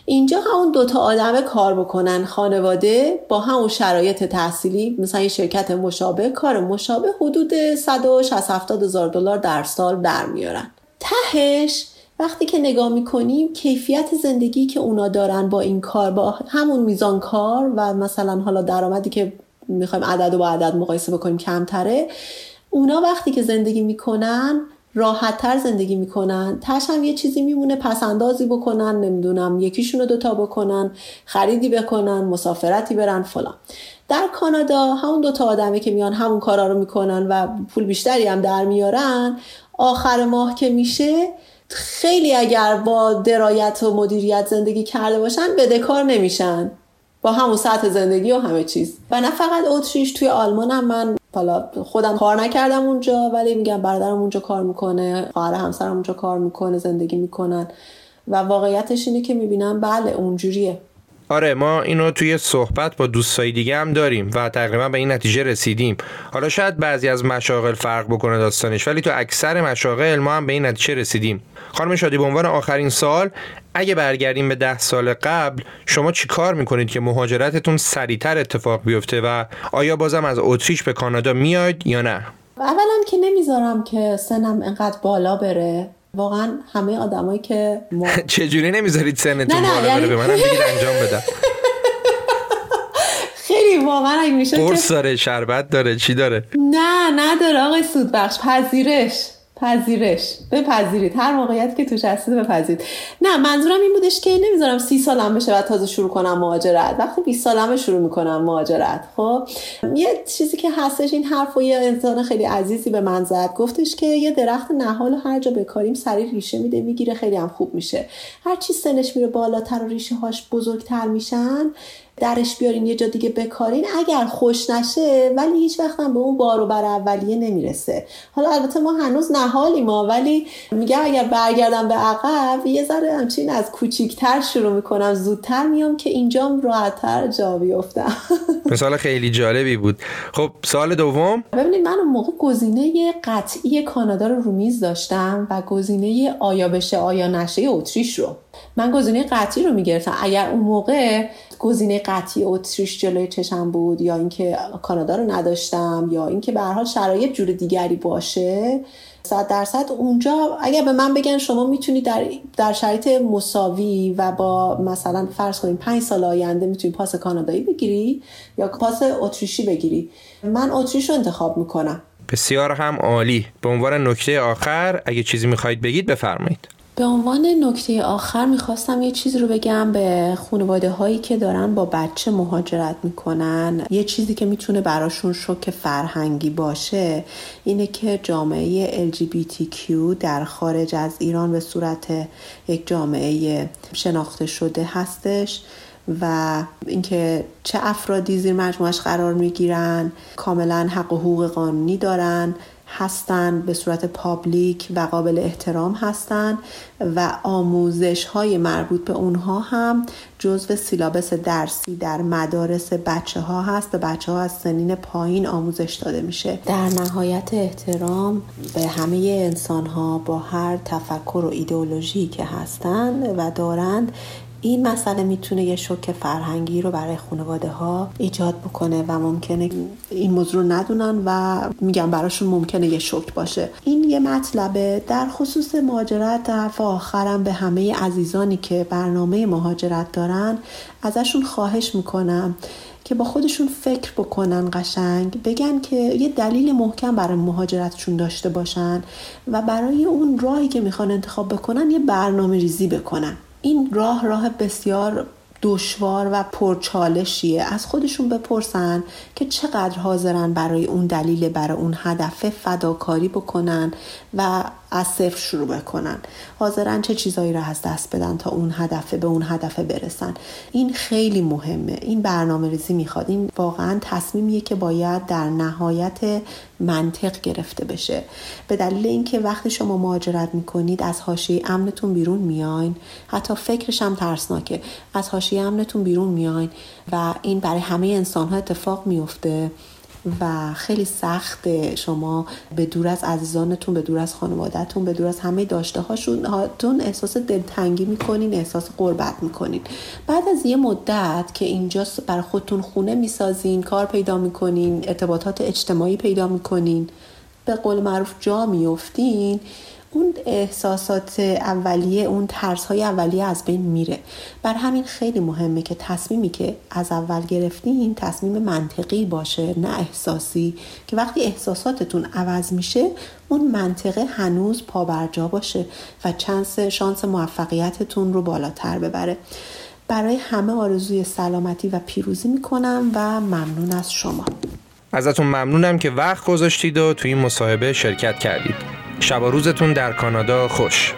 Speaker 2: اینجا همون دو تا آدم کار بکنن خانواده با همون شرایط تحصیلی مثلا یه شرکت مشابه کار مشابه حدود 160 هزار دلار در سال در میارن تهش وقتی که نگاه می‌کنیم کیفیت زندگی که اونا دارن با این کار با همون میزان کار و مثلا حالا درآمدی که می‌خوایم عدد و با عدد مقایسه بکنیم کمتره اونا وقتی که زندگی می‌کنن راحت تر زندگی می‌کنن. تش هم یه چیزی میمونه پسندازی بکنن نمی‌دونم یکیشون رو دوتا بکنن خریدی بکنن مسافرتی برن فلان. در کانادا همون دوتا آدمه که میان همون کارا رو می‌کنن و پول بیشتری هم در میارن آخر ماه که میشه خیلی اگر با درایت و مدیریت زندگی کرده باشن بدهکار نمیشن. با همون سطح زندگی و همه چیز. و نه فقط اتریش توی آلمان هم من حالا خودم کار نکردم اونجا ولی میگم برادرم اونجا کار می‌کنه خواهر همسرم اونجا کار می‌کنه زندگی می‌کنن. و واقعیتش اینه که می‌بینم بله اونجوریه.
Speaker 1: آره ما اینو توی صحبت با دوستای دیگه هم داریم و تقریبا به این نتیجه رسیدیم. حالا شاید بعضی از مشاغل فرق بکنه داستانش ولی تو اکثر مشاغل ما هم به این نتیجه رسیدیم. خانم شادی به عنوان آخرین سال اگه برگردیم به ده سال قبل شما چی کار می‌کنید که مهاجرتتون سریعتر اتفاق بیفته و آیا بازم از اتریش به کانادا میاید یا نه؟
Speaker 2: اولا که نمی‌ذارم که سنم انقدر بالا بره. واقعا همه آدمایی که ما... <laughs>
Speaker 1: چجوری نمی‌ذارید سنتون بالا بره یعنی به منم بگید انجام بدم <laughs>
Speaker 2: خیلی واقعا اگه میشه
Speaker 1: قرص داره شربت داره چی داره؟
Speaker 2: نه نداره آقای سودبخش پذیرش. پذیرش. بپذیرید. هر موقعیت که توش هستید بپذیرید. نه منظورم این بودش که نمی‌ذارم سی سالم بشه و تازه شروع کنم مهاجرت. وقتی 20 سالم شروع می‌کنم مهاجرت. خب یه چیزی که هستش این حرف و یه انسان خیلی عزیزی به من زد. گفتش که یه درخت نهال و هر جا بکاریم سریع ریشه میده می‌گیره خیلی هم خوب میشه. هر چی سنش میره بالاتر و ریشه هاش بزرگتر میشن درش بیارین یه جا دیگه بکارین اگر خوش نشه ولی هیچ وقت هم به اون بار بر اولیه نمی‌رسه. حالا البته ما هنوز نهالی ما ولی میگه اگر برگردم به عقب یه ذره همچین از کوچیکتر شروع می‌کنم زودتر میام که اینجام راحتتر جا بیفتم. <laughs>
Speaker 1: مثال خیلی جالبی بود. خب سال دوم.
Speaker 2: ببینید من اون موقع گزینه قطعی کانادا رو رومیز داشتم و گزینه آیا بشه آیا نشه اتریش رو. من گزینه قطعی رو می‌گرفتم. اگر اون موقع گزینه قطعی اتریش جلوی چشم بود یا اینکه کانادا رو نداشتم یا اینکه به حال شرایط جور دیگری باشه صد درصد اونجا اگر به من بگن شما می‌تونی در, در شرایط مساوی و با مثلا فرض کنیم پنج سال آینده می‌تونی پاس کانادایی بگیری یا پاس اتریشی بگیری من اتریش رو انتخاب می‌کنم.
Speaker 1: بسیار هم عالی. به عنوان نکته آخر اگه چیزی می‌خواید بگید بفرمایید.
Speaker 2: به عنوان نکته آخر می‌خواستم یه چیز رو بگم به خانواده هایی که دارن با بچه مهاجرت می‌کنن. یه چیزی که می‌تونه براشون شوک فرهنگی باشه اینه که جامعه LGBTQ در خارج از ایران به صورت یک جامعه شناخته شده هستش و اینکه چه افرادی زیر مجموعش قرار می‌گیرن کاملا حق و حقوق قانونی دارن. هستند به صورت پابلیک و قابل احترام هستند و آموزش های مربوط به اونها هم جزو سیلابس درسی در مدارس بچه ها هست. به بچه ها از سنین پایین آموزش داده میشه. در نهایت احترام به همه انسان ها با هر تفکر و ایدئولوژی که هستند و دارند این مسئله می‌تونه یه شوک فرهنگی رو برای خانواده ها ایجاد بکنه و ممکنه این موضوع رو ندونن و میگم براشون ممکنه یه شوک باشه. این یه مطلبه. در خصوص مهاجرت طرف آخرم به همه عزیزانی که برنامه مهاجرت دارن ازشون خواهش می‌کنم که با خودشون فکر بکنن قشنگ بگن که یه دلیل محکم برای مهاجرتشون داشته باشن و برای اون راهی که می‌خوان انتخاب بکنن یه برنامه ریزی بکنن. این راه راه بسیار دشوار و پرچالشیه. از خودشون بپرسن که چقدر حاضرن برای اون دلیل برای اون هدف فداکاری بکنن و از صفر شروع بکنن. حاضرن چه چیزایی را از دست بدن تا اون هدف به اون هدف برسن. این خیلی مهمه. این برنامه ریزی می‌خواد. این واقعا تصمیمیه که باید در نهایت منطق گرفته بشه. به دلیل اینکه وقتی شما مهاجرت می‌کنید از حاشیه امنتون بیرون میاین. حتی فکرش هم ترسناکه. از حاشیه امنتون بیرون میاین و این برای همه انسان ها اتفاق میفته و خیلی سخت شما به دور از عزیزانتون به دور از خانوادهتون به دور از همه داشته هاشون احساس دلتنگی می‌کنین احساس قربت می‌کنین. بعد از یه مدت که اینجا بر خودتون خونه می‌سازین کار پیدا می‌کنین ارتباطات اجتماعی پیدا می‌کنین به قول معروف جا میفتین اون احساسات اولیه اون ترس های اولیه از بین میره. بر همین خیلی مهمه که تصمیمی که از اول گرفتین تصمیم منطقی باشه نه احساسی. که وقتی احساساتتون عوض میشه اون منطقه هنوز پابرجا باشه و چانس شانس موفقیتتون رو بالاتر ببره. برای همه آرزوی سلامتی و پیروزی می‌کنم و ممنون از شما.
Speaker 1: ازتون ممنونم که وقت گذاشتید و توی این مصاحبه شرکت کردید. شب و روزتون در کانادا خوش.